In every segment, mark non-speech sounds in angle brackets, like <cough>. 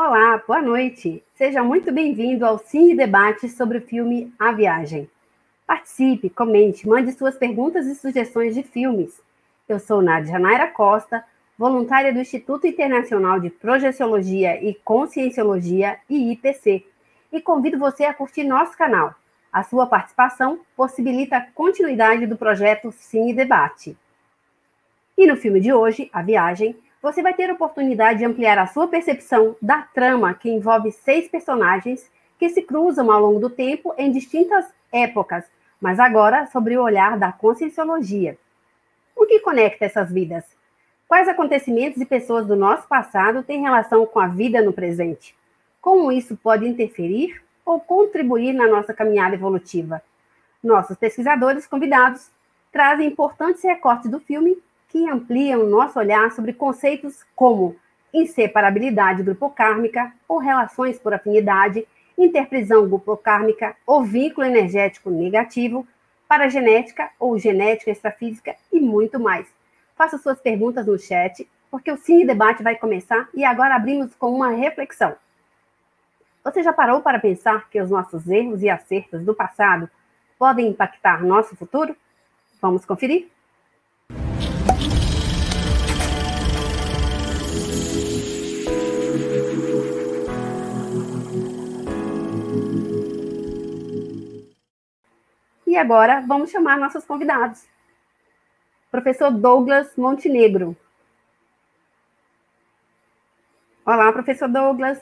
Olá, boa noite. Seja muito bem-vindo ao Cine Debate sobre o filme A Viagem. Participe, comente, mande suas perguntas e sugestões de filmes. Eu sou Nádia Naira Costa, voluntária do Instituto Internacional de Projeciologia e Conscienciologia, IIPC, e convido você a curtir nosso canal. A sua participação possibilita a continuidade do projeto Cine Debate. E no filme de hoje, A Viagem, você vai ter a oportunidade de ampliar a sua percepção da trama que envolve seis personagens que se cruzam ao longo do tempo em distintas épocas, mas agora sobre o olhar da conscienciologia. O que conecta essas vidas? Quais acontecimentos e pessoas do nosso passado têm relação com a vida no presente? Como isso pode interferir ou contribuir na nossa caminhada evolutiva? Nossos pesquisadores convidados trazem importantes recortes do filme que ampliam nosso olhar sobre conceitos como inseparabilidade grupocármica ou relações por afinidade, interprisão grupocármica ou vínculo energético negativo, paragenética ou genética extrafísica e muito mais. Faça suas perguntas no chat, porque o Cine Debate vai começar e agora abrimos com uma reflexão. Você já parou para pensar que os nossos erros e acertos do passado podem impactar nosso futuro? Vamos conferir? Agora vamos chamar nossos convidados. Professor Douglas Montenegro. Olá, professor Douglas.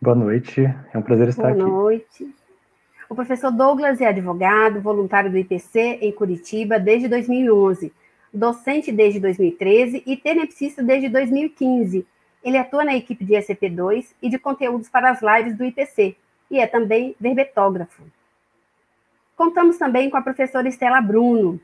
Boa noite, é um prazer estar Boa aqui. Boa noite. O professor Douglas é advogado, voluntário do IPC em Curitiba desde 2011, docente desde 2013 e tenepsista desde 2015. Ele atua na equipe de SCP-2 e de conteúdos para as lives do IPC e é também verbetógrafo. Contamos também com a professora Estela Bruno,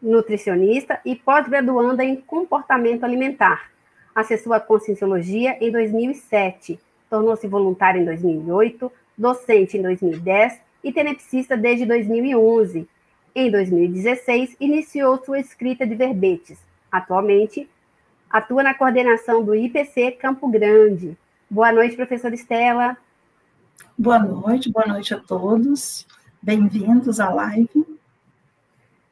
nutricionista e pós-graduanda em comportamento alimentar. Acessou a Conscienciologia em 2007, tornou-se voluntária em 2008, docente em 2010 e tenepsista desde 2011. Em 2016, iniciou sua escrita de verbetes. Atualmente, atua na coordenação do IPC Campo Grande. Boa noite, professora Estela. Boa noite, boa noite a todos. Bem-vindos à live.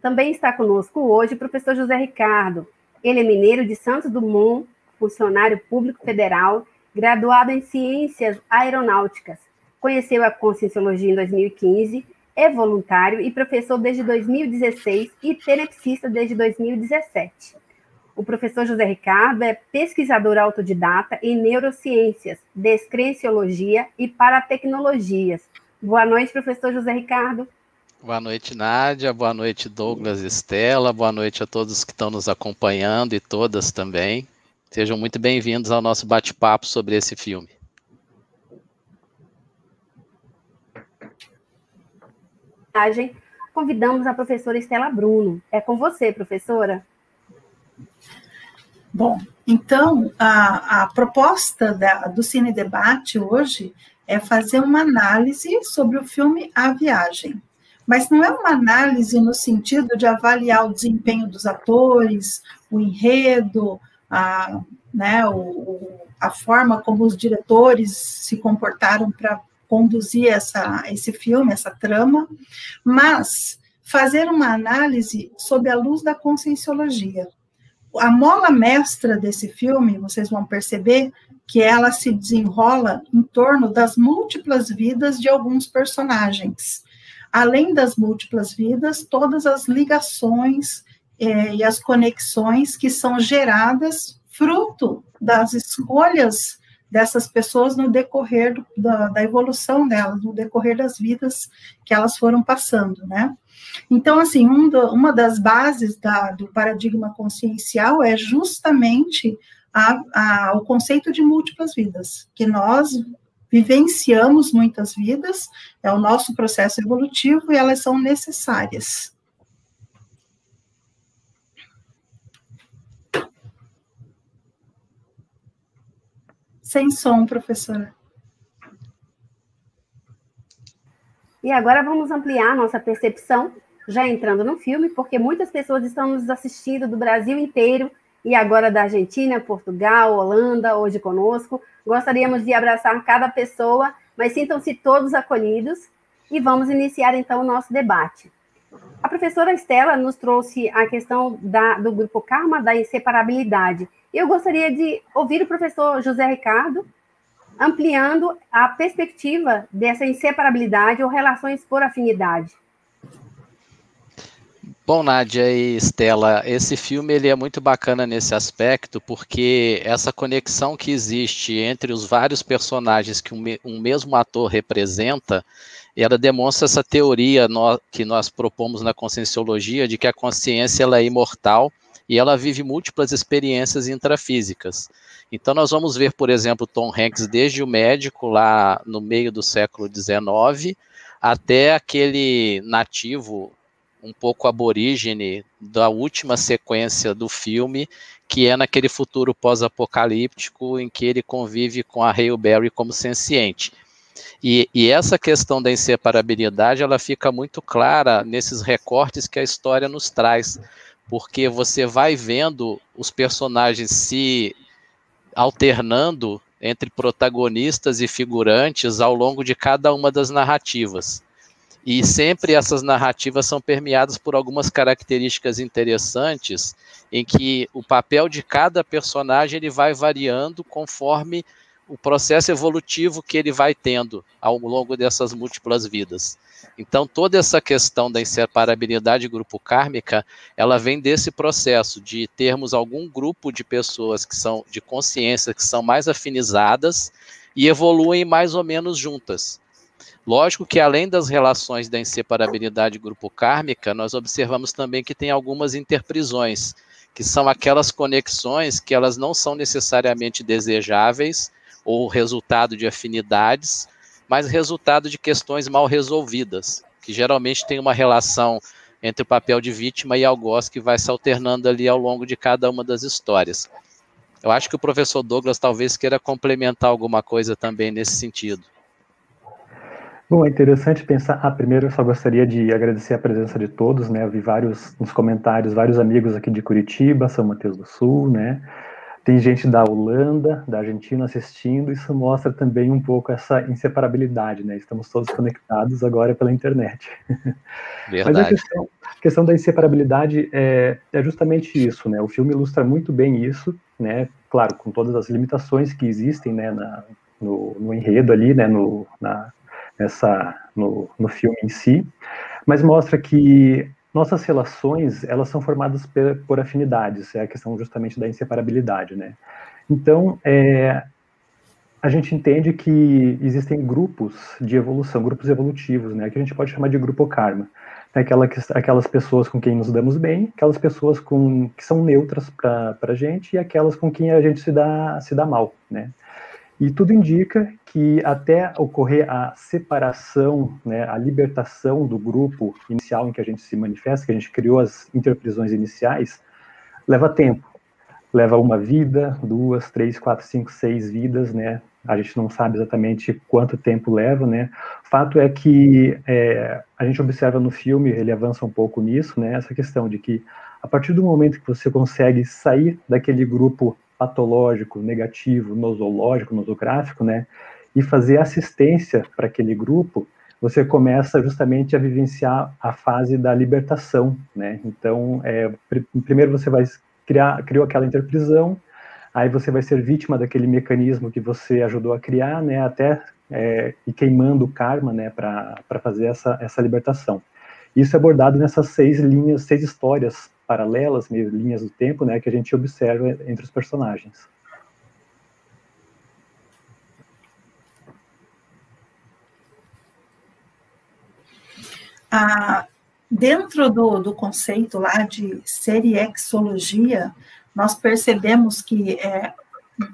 Também está conosco hoje o professor José Ricardo. Ele é mineiro de Santos Dumont, funcionário público federal, graduado em Ciências Aeronáuticas. Conheceu a Conscienciologia em 2015, é voluntário e professor desde 2016 e tenepsista desde 2017. O professor José Ricardo é pesquisador autodidata em neurociências, descrenciologia e paratecnologias. Boa noite, professor José Ricardo. Boa noite, Nádia. Boa noite, Douglas e Estela. Boa noite a todos que estão nos acompanhando e todas também. Sejam muito bem-vindos ao nosso bate-papo sobre esse filme. Convidamos a professora Estela Bruno. É com você, professora. Bom, então, a, a proposta da, do Cine Debate hoje é fazer uma análise sobre o filme A Viagem. Mas não é uma análise no sentido de avaliar o desempenho dos atores, o enredo, a, né, o, a forma como os diretores se comportaram para conduzir essa, esse filme, essa trama, mas fazer uma análise sob a luz da conscienciologia a mola mestra desse filme, vocês vão perceber que ela se desenrola em torno das múltiplas vidas de alguns personagens. Além das múltiplas vidas, todas as ligações eh, e as conexões que são geradas fruto das escolhas dessas pessoas no decorrer do, da, da, evolução delas, no decorrer das vidas que elas foram passando, né? Então, assim, um do, uma das bases da, do paradigma consciencial é justamente a, a, o conceito de múltiplas vidas, que nós vivenciamos muitas vidas, é o nosso processo evolutivo e elas são necessárias. Sem som, professora. E agora vamos ampliar nossa percepção, já entrando no filme, porque muitas pessoas estão nos assistindo do Brasil inteiro e agora da Argentina, Portugal, Holanda, hoje conosco. Gostaríamos de abraçar cada pessoa, mas sintam-se todos acolhidos e vamos iniciar então o nosso debate. A professora Estela nos trouxe a questão da, do grupo Karma da inseparabilidade. Eu gostaria de ouvir o professor José Ricardo ampliando a perspectiva dessa inseparabilidade ou relações por afinidade. Bom, Nádia e Estela, esse filme ele é muito bacana nesse aspecto, porque essa conexão que existe entre os vários personagens que um, mesmo ator representa, ela demonstra essa teoria no, que nós propomos na conscienciologia de que a consciência ela é imortal e ela vive múltiplas experiências intrafísicas. Então nós vamos ver, por exemplo, Tom Hanks desde o médico lá no meio do século XIX até aquele nativo um pouco aborígene da última sequência do filme, que é naquele futuro pós-apocalíptico em que ele convive com a Hale Berry como senciente. E, e, essa questão da inseparabilidade, ela fica muito clara nesses recortes que a história nos traz, porque você vai vendo os personagens se alternando entre protagonistas e figurantes ao longo de cada uma das narrativas. E sempre essas narrativas são permeadas por algumas características interessantes, em que o papel de cada personagem ele vai variando conforme o processo evolutivo que ele vai tendo ao longo dessas múltiplas vidas. Então, toda essa questão da inseparabilidade grupo kármica, ela vem desse processo de termos algum grupo de pessoas que são de consciência, que são mais afinizadas e evoluem mais ou menos juntas. Lógico que além das relações da inseparabilidade grupo kármica, nós observamos também que tem algumas interprisões, que são aquelas conexões que elas não são necessariamente desejáveis ou resultado de afinidades, mas resultado de questões mal resolvidas, que geralmente tem uma relação entre o papel de vítima e algoz que vai se alternando ali ao longo de cada uma das histórias. Eu acho que o professor Douglas talvez queira complementar alguma coisa também nesse sentido. Bom, é interessante pensar. Ah, primeiro eu só gostaria de agradecer a presença de todos, né? Eu vi vários nos comentários, vários amigos aqui de Curitiba, São Mateus do Sul, né? Tem gente da Holanda, da Argentina assistindo, isso mostra também um pouco essa inseparabilidade, né? Estamos todos conectados agora pela internet. Verdade. <laughs> Mas a questão, a questão da inseparabilidade é, é justamente isso, né? O filme ilustra muito bem isso, né? Claro, com todas as limitações que existem, né? Na, no, no enredo ali, né? No, na, nessa, no, no filme em si, mas mostra que nossas relações, elas são formadas por, por afinidades, é a questão justamente da inseparabilidade, né? Então, é, a gente entende que existem grupos de evolução, grupos evolutivos, né, que a gente pode chamar de grupo karma. Aquela, aquelas pessoas com quem nos damos bem, aquelas pessoas com, que são neutras para a gente e aquelas com quem a gente se dá, se dá mal, né. E tudo indica que até ocorrer a separação, né, a libertação do grupo inicial em que a gente se manifesta, que a gente criou as interprisões iniciais, leva tempo. Leva uma vida, duas, três, quatro, cinco, seis vidas, né? A gente não sabe exatamente quanto tempo leva, né? Fato é que é, a gente observa no filme, ele avança um pouco nisso, né? Essa questão de que a partir do momento que você consegue sair daquele grupo patológico, negativo, nosológico, nosográfico, né, e fazer assistência para aquele grupo, você começa justamente a vivenciar a fase da libertação, né? Então, é, pr primeiro você vai criar, criou aquela interprisão, aí você vai ser vítima daquele mecanismo que você ajudou a criar, né? Até é, e queimando o karma, né? Para fazer essa essa libertação. Isso é abordado nessas seis linhas, seis histórias paralelas, meio linhas do tempo, né, que a gente observa entre os personagens. Ah, dentro do, do conceito lá de seriexologia, nós percebemos que é,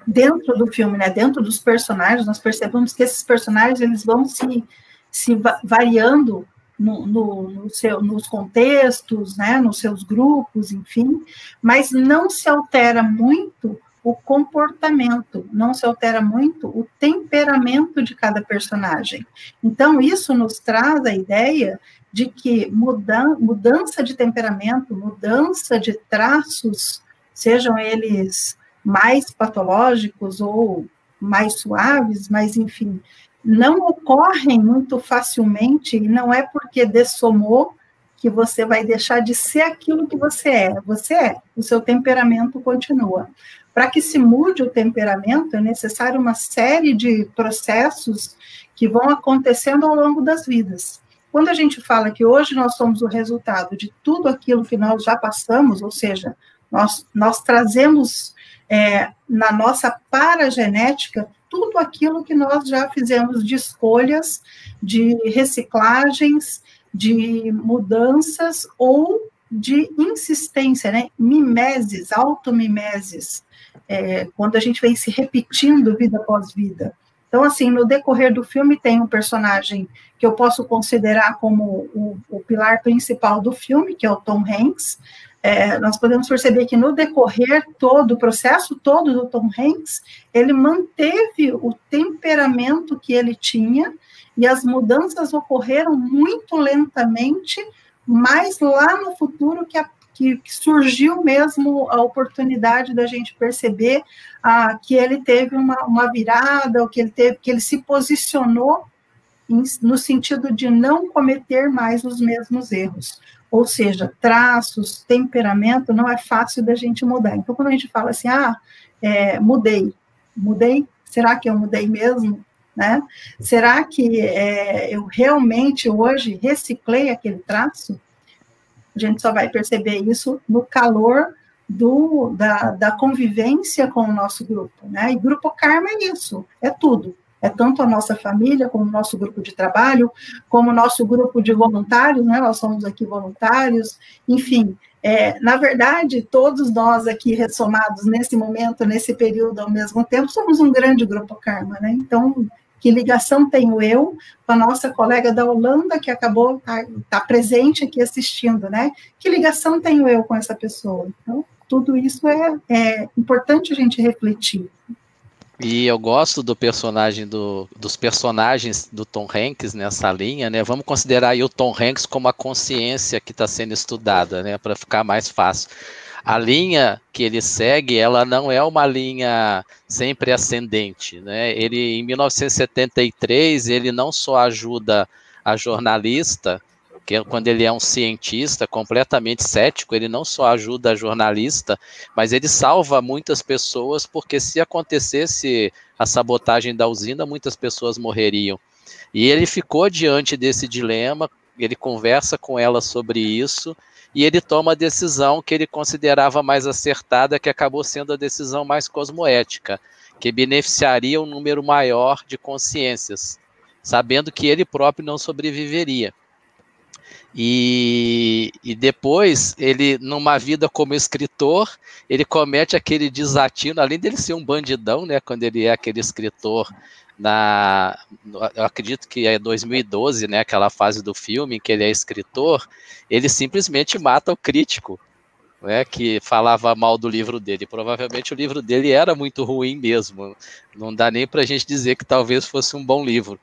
dentro do filme, né, dentro dos personagens, nós percebemos que esses personagens eles vão se, se variando no, no, no seu, nos contextos, né, nos seus grupos, enfim, mas não se altera muito o comportamento, não se altera muito o temperamento de cada personagem. Então, isso nos traz a ideia de que mudan mudança de temperamento, mudança de traços sejam eles mais patológicos ou mais suaves, mas enfim, não ocorrem muito facilmente e não é porque dessomou que você vai deixar de ser aquilo que você é. Você é, o seu temperamento continua. Para que se mude o temperamento, é necessário uma série de processos que vão acontecendo ao longo das vidas. Quando a gente fala que hoje nós somos o resultado de tudo aquilo que nós já passamos, ou seja, nós, nós trazemos é, na nossa paragenética tudo aquilo que nós já fizemos de escolhas, de reciclagens, de mudanças ou de insistência, né? Mimeses, automimeses, é, quando a gente vem se repetindo vida após vida. Então, assim, no decorrer do filme tem um personagem que eu posso considerar como o, o pilar principal do filme, que é o Tom Hanks. É, nós podemos perceber que no decorrer todo, o processo todo do Tom Hanks, ele manteve o temperamento que ele tinha e as mudanças ocorreram muito lentamente, mas lá no futuro que, a, que, surgiu mesmo a oportunidade da gente perceber ah, que ele teve uma, uma virada, ou que ele teve, que ele se posicionou no sentido de não cometer mais os mesmos erros. Ou seja, traços, temperamento, não é fácil da gente mudar. Então, quando a gente fala assim, ah, é, mudei, mudei, será que eu mudei mesmo? Né? Será que é, eu realmente hoje reciclei aquele traço? A gente só vai perceber isso no calor do, da, da convivência com o nosso grupo. Né? E grupo Karma é isso, é tudo. É tanto a nossa família, como o nosso grupo de trabalho, como o nosso grupo de voluntários, né? nós somos aqui voluntários, enfim, é, na verdade, todos nós aqui ressomados nesse momento, nesse período ao mesmo tempo, somos um grande grupo Karma, né? Então, que ligação tenho eu com a nossa colega da Holanda, que acabou tá, tá presente aqui assistindo, né? Que ligação tenho eu com essa pessoa? Então, tudo isso é, é importante a gente refletir. E eu gosto do personagem do, dos personagens do Tom Hanks nessa linha, né? Vamos considerar o Tom Hanks como a consciência que está sendo estudada, né? Para ficar mais fácil a linha que ele segue, ela não é uma linha sempre ascendente, né? Ele em 1973, ele não só ajuda a jornalista, que é quando ele é um cientista completamente cético, ele não só ajuda a jornalista, mas ele salva muitas pessoas, porque se acontecesse a sabotagem da usina, muitas pessoas morreriam. E ele ficou diante desse dilema, ele conversa com ela sobre isso, e ele toma a decisão que ele considerava mais acertada, que acabou sendo a decisão mais cosmoética, que beneficiaria um número maior de consciências, sabendo que ele próprio não sobreviveria. E, e, depois, ele, numa vida como escritor, ele comete aquele desatino, além dele ser um bandidão, né, quando ele é aquele escritor na, eu acredito que é 2012, né, aquela fase do filme em que ele é escritor, ele simplesmente mata o crítico, né, que falava mal do livro dele. Provavelmente o livro dele era muito ruim mesmo. Não dá nem para a gente dizer que talvez fosse um bom livro.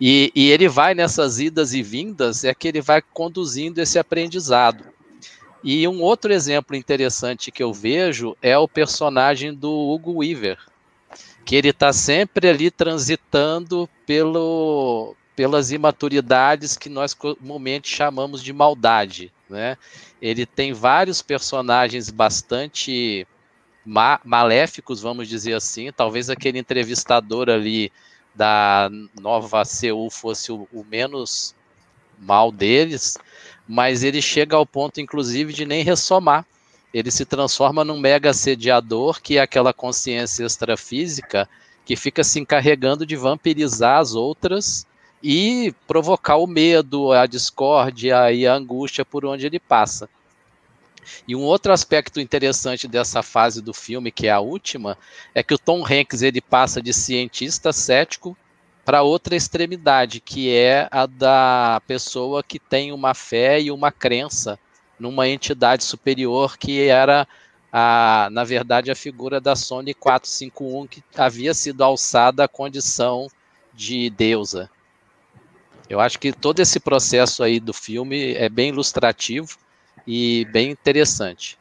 E, e ele vai nessas idas e vindas, é que ele vai conduzindo esse aprendizado. E um outro exemplo interessante que eu vejo é o personagem do Hugo Weaver, que ele está sempre ali transitando pelo, pelas imaturidades que nós comumente chamamos de maldade. Né? Ele tem vários personagens bastante ma maléficos, vamos dizer assim. Talvez aquele entrevistador ali da Nova Seul fosse o, o menos mal deles, mas ele chega ao ponto, inclusive, de nem ressomar ele se transforma num mega assediador, que é aquela consciência extrafísica que fica se encarregando de vampirizar as outras e provocar o medo, a discórdia e a angústia por onde ele passa. E um outro aspecto interessante dessa fase do filme, que é a última, é que o Tom Hanks ele passa de cientista cético para outra extremidade, que é a da pessoa que tem uma fé e uma crença numa entidade superior que era, a, na verdade, a figura da Sony 451, que havia sido alçada à condição de deusa. Eu acho que todo esse processo aí do filme é bem ilustrativo e bem interessante.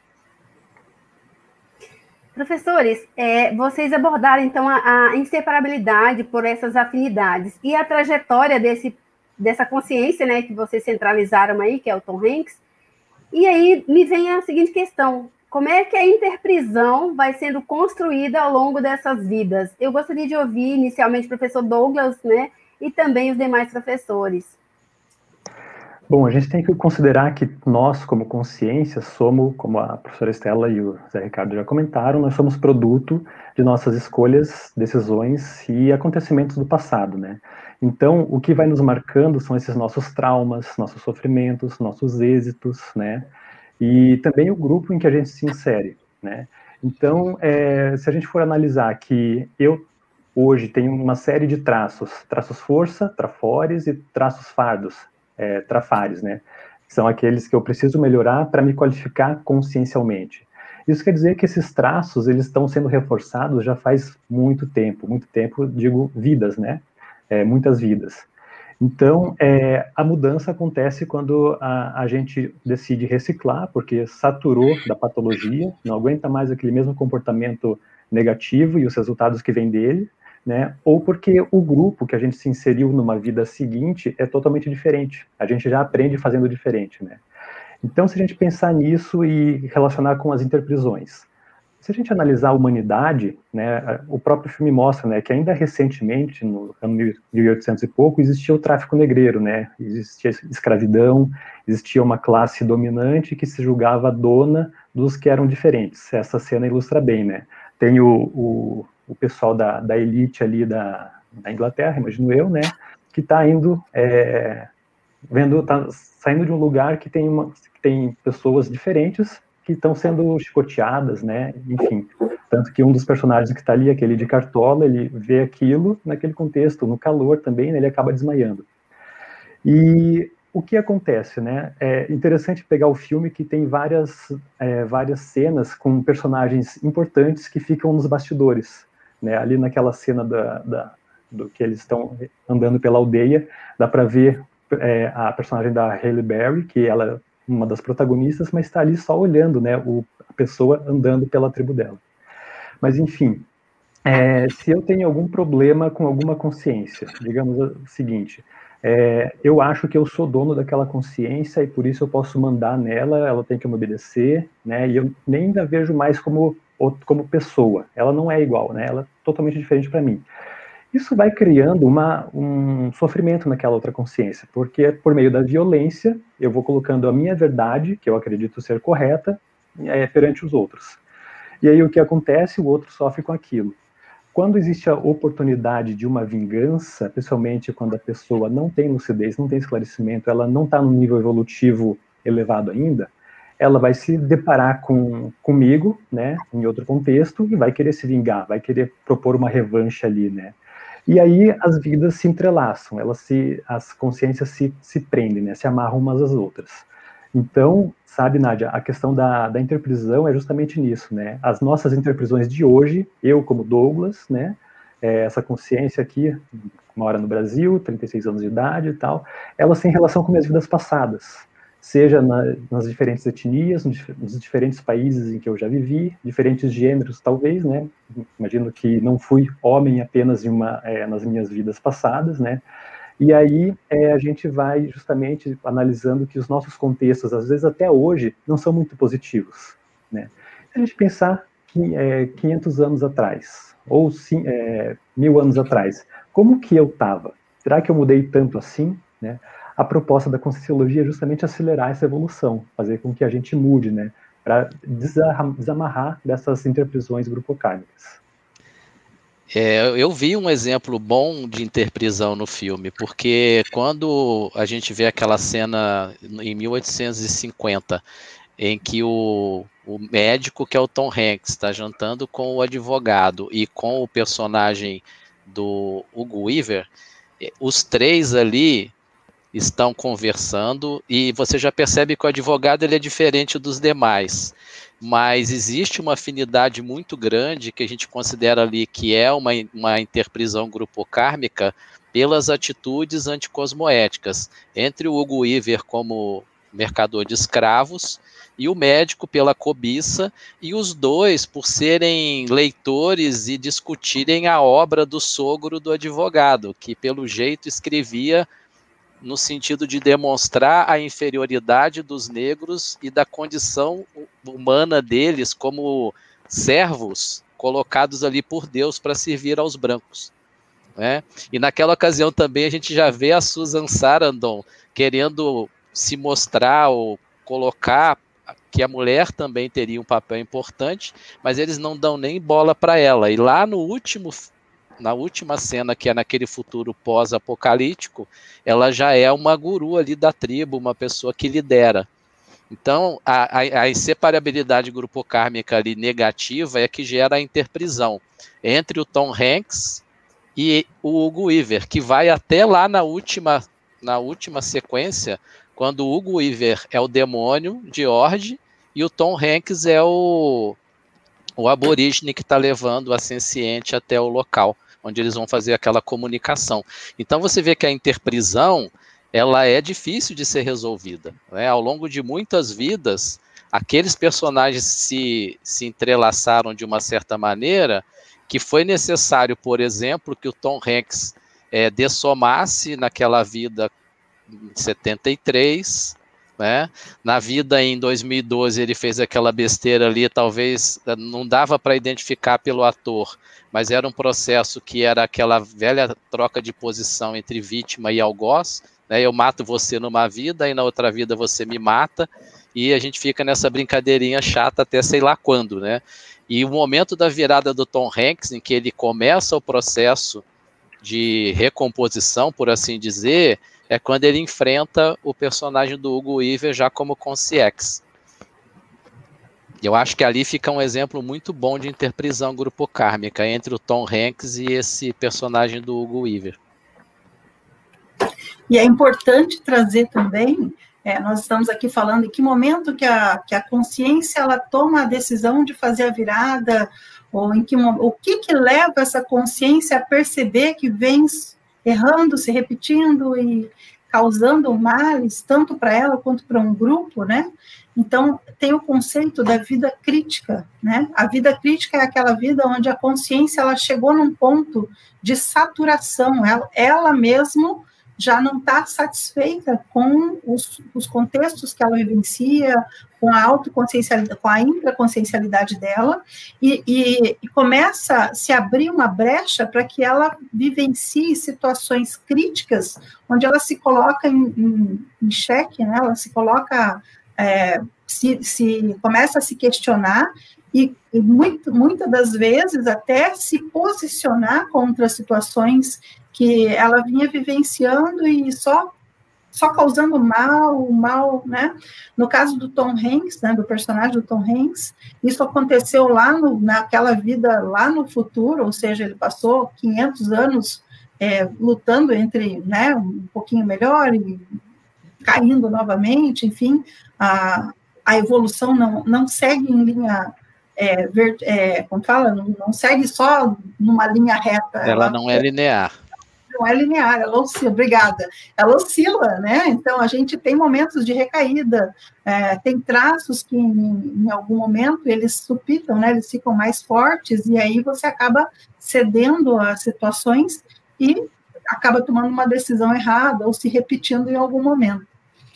Professores, é, vocês abordaram então a, a, inseparabilidade por essas afinidades e a trajetória desse, dessa consciência, né, que vocês centralizaram aí, que é o Tom Hanks. E aí me vem a seguinte questão: como é que a interprisão vai sendo construída ao longo dessas vidas? Eu gostaria de ouvir inicialmente o professor Douglas, né, e também os demais professores. Bom, a gente tem que considerar que nós, como consciência, somos, como a professora Estela e o Zé Ricardo já comentaram, nós somos produto de nossas escolhas, decisões e acontecimentos do passado, né? Então, o que vai nos marcando são esses nossos traumas, nossos sofrimentos, nossos êxitos, né? E também o grupo em que a gente se insere, né? Então, é, se a gente for analisar que eu hoje tenho uma série de traços, traços força, trafores e traços fardos, é, trafares, né? São aqueles que eu preciso melhorar para me qualificar consciencialmente. Isso quer dizer que esses traços eles estão sendo reforçados já faz muito tempo, muito tempo, digo vidas, né? É, muitas vidas. Então, é, a mudança acontece quando a, a, gente decide reciclar, porque saturou da patologia, não aguenta mais aquele mesmo comportamento negativo e os resultados que vêm dele, né? Ou porque o grupo que a gente se inseriu numa vida seguinte é totalmente diferente. A gente já aprende fazendo diferente, né? Então, se a gente pensar nisso e relacionar com as interprisões, se a gente analisar a humanidade, né, o próprio filme mostra, né, que ainda recentemente, no ano 1800 e pouco, existia o tráfico negreiro, né, existia escravidão, existia uma classe dominante que se julgava dona dos que eram diferentes. Essa cena ilustra bem, né. Tem o, o o pessoal da, da elite ali da, da Inglaterra, imagino eu, né, que está indo, é, vendo, tá saindo de um lugar que tem, uma, que tem pessoas diferentes que estão sendo chicoteadas, né, enfim, tanto que um dos personagens que está ali, aquele de cartola, ele vê aquilo naquele contexto, no calor também, né, ele acaba desmaiando. E o que acontece, né? É interessante pegar o filme que tem várias, é, várias cenas com personagens importantes que ficam nos bastidores. Né? Ali naquela cena da, da do que eles estão andando pela aldeia, dá para ver é, a personagem da Halle Berry, que ela é uma das protagonistas, mas está ali só olhando, né, o, a pessoa andando pela tribo dela. Mas enfim, é, se eu tenho algum problema com alguma consciência, digamos o seguinte, é, eu acho que eu sou dono daquela consciência e por isso eu posso mandar nela, ela tem que me obedecer, né? E eu nem ainda vejo mais como como pessoa. Ela não é igual, né? Ela é totalmente diferente para mim. Isso vai criando uma, um sofrimento naquela outra consciência, porque por meio da violência eu vou colocando a minha verdade, que eu acredito ser correta, é, perante os outros. E aí o que acontece? O outro sofre com aquilo. Quando existe a oportunidade de uma vingança, principalmente quando a pessoa não tem lucidez, não tem esclarecimento, ela não está no nível evolutivo elevado ainda, ela vai se deparar com comigo, né, em outro contexto, e vai querer se vingar, vai querer propor uma revanche ali, né. E aí as vidas se entrelaçam, elas se, as consciências se, se prendem, né, se amarram umas às outras. Então, sabe, Nádia, a questão da, da interprisão é justamente nisso, né. As nossas interprisões de hoje, eu como Douglas, né, é, essa consciência aqui, mora no Brasil, 36 anos de idade e tal, elas têm relação com minhas vidas passadas, seja na, nas diferentes etnias, nos diferentes países em que eu já vivi, diferentes gêneros, talvez, né? Imagino que não fui homem apenas uma, é, nas minhas vidas passadas, né? E aí é, a gente vai justamente analisando que os nossos contextos, às vezes até hoje, não são muito positivos, né? Se a gente pensar que é, 500 anos atrás, ou sim, é, mil anos atrás, como que eu estava? Será que eu mudei tanto assim, né? A proposta da Conscienciologia é justamente acelerar essa evolução, fazer com que a gente mude, né, para desamarrar dessas interprisões grupocármicas. É, eu vi um exemplo bom de interprisão no filme, porque quando a gente vê aquela cena em 1850, em que o, o médico, que é o Tom Hanks, está jantando com o advogado e com o personagem do Hugo Weaver, os três ali estão conversando e você já percebe que o advogado ele é diferente dos demais, mas existe uma afinidade muito grande que a gente considera ali que é uma, uma interprisão grupocármica pelas atitudes anticosmoéticas. Entre o Hugo Weaver como mercador de escravos, e o médico pela cobiça, e os dois por serem leitores e discutirem a obra do sogro do advogado, que pelo jeito escrevia no sentido de demonstrar a inferioridade dos negros e da condição humana deles como servos colocados ali por Deus para servir aos brancos. Né? E naquela ocasião também a gente já vê a Susan Sarandon querendo se mostrar ou colocar que a mulher também teria um papel importante, mas eles não dão nem bola para ela. E lá no último na última cena, que é naquele futuro pós-apocalíptico, ela já é uma guru ali da tribo, uma pessoa que lidera. Então, a, a, a inseparabilidade grupo kármica ali negativa é que gera a interprisão entre o Tom Hanks e o Hugo Weaver, que vai até lá na última, na última sequência, quando o Hugo Weaver é o demônio de Ord e o Tom Hanks é o, o aborígene que está levando a senciente até o local, onde eles vão fazer aquela comunicação. Então você vê que a interprisão ela é difícil de ser resolvida. Né? Ao longo de muitas vidas, aqueles personagens se, se entrelaçaram de uma certa maneira que foi necessário, por exemplo, que o Tom Hanks é, dessomasse naquela vida em 73, né? Na vida em 2012 ele fez aquela besteira ali, talvez eh, não dava para identificar pelo ator, mas era um processo que era aquela velha troca de posição entre vítima e algoz, né? Eu mato você numa vida e na outra vida você me mata e a gente fica nessa brincadeirinha chata até sei lá quando, né? E o momento da virada do Tom Hanks, em que ele começa o processo de recomposição, por assim dizer, é quando ele enfrenta o personagem do Hugo Weaver já como Concierge. Eu acho que ali fica um exemplo muito bom de interprisão grupo kármica entre o Tom Hanks e esse personagem do Hugo Weaver. E é importante trazer também, é, nós estamos aqui falando em que momento que a, que a consciência ela toma a decisão de fazer a virada, ou em que o que que leva essa consciência a perceber que vem errando, se repetindo e causando males, tanto para ela quanto para um grupo, né? Então, tem o conceito da vida crítica, né? A vida crítica é aquela vida onde a consciência ela chegou num ponto de saturação, ela, ela mesmo já não está satisfeita com os, os, contextos que ela vivencia, com a autoconsciencialidade, com a intraconsciencialidade dela, e, e, e começa a se abrir uma brecha para que ela vivencie situações críticas, onde ela se coloca em, em, em xeque, né? ela se coloca, é, se, se começa a se questionar e, e muito, muitas das vezes até se posicionar contra situações que ela vinha vivenciando e só só causando mal, mal, né? No caso do Tom Hanks, né, do personagem do Tom Hanks, isso aconteceu lá no, naquela vida lá no futuro, ou seja, ele passou 500 anos é, lutando entre, né, um pouquinho melhor e caindo novamente, enfim, a, a evolução não, não segue em linha é, ver, é, como fala, não, não, segue só numa linha reta. Ela, ela não é linear não é linear, ela oscila, obrigada, ela oscila, né? Então a gente tem momentos de recaída, é, tem traços que em, em, algum momento eles supitam, né? Eles ficam mais fortes e aí você acaba cedendo a situações e acaba tomando uma decisão errada ou se repetindo em algum momento.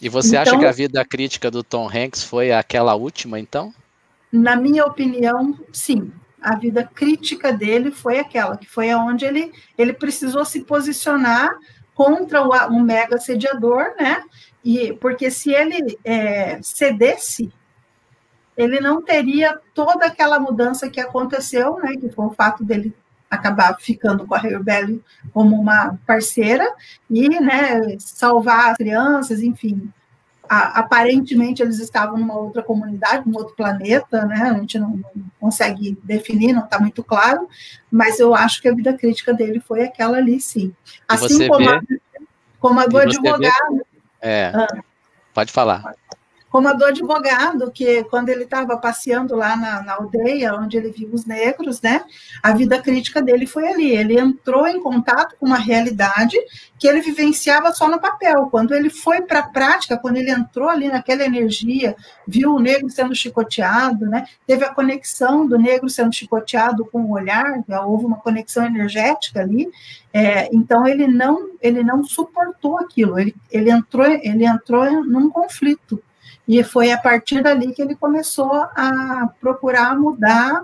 E você então, acha que a vida crítica do Tom Hanks foi aquela última, então? Na minha opinião, sim a vida crítica dele foi aquela, que foi aonde ele, ele precisou se posicionar contra o, um mega assediador, né? E, porque se ele é, cedesse, ele não teria toda aquela mudança que aconteceu, né? Que foi o fato dele acabar ficando com a Rebellion como uma parceira e, né, salvar as crianças, enfim, a, aparentemente eles estavam numa outra comunidade, num outro planeta, né? A gente não, não consegue definir, não está muito claro, mas eu acho que a vida crítica dele foi aquela ali, sim. Assim como, vê, a, como a do advogado. Vê, é, ah, pode falar. Como a do advogado, que quando ele estava passeando lá na, na, aldeia, onde ele viu os negros, né, a vida crítica dele foi ali. Ele entrou em contato com uma realidade que ele vivenciava só no papel. Quando ele foi para a prática, quando ele entrou ali naquela energia, viu o negro sendo chicoteado, né, teve a conexão do negro sendo chicoteado com o olhar, houve uma conexão energética ali. É, então ele não ele não suportou aquilo. Ele, ele entrou ele entrou num conflito e foi a partir dali que ele começou a procurar mudar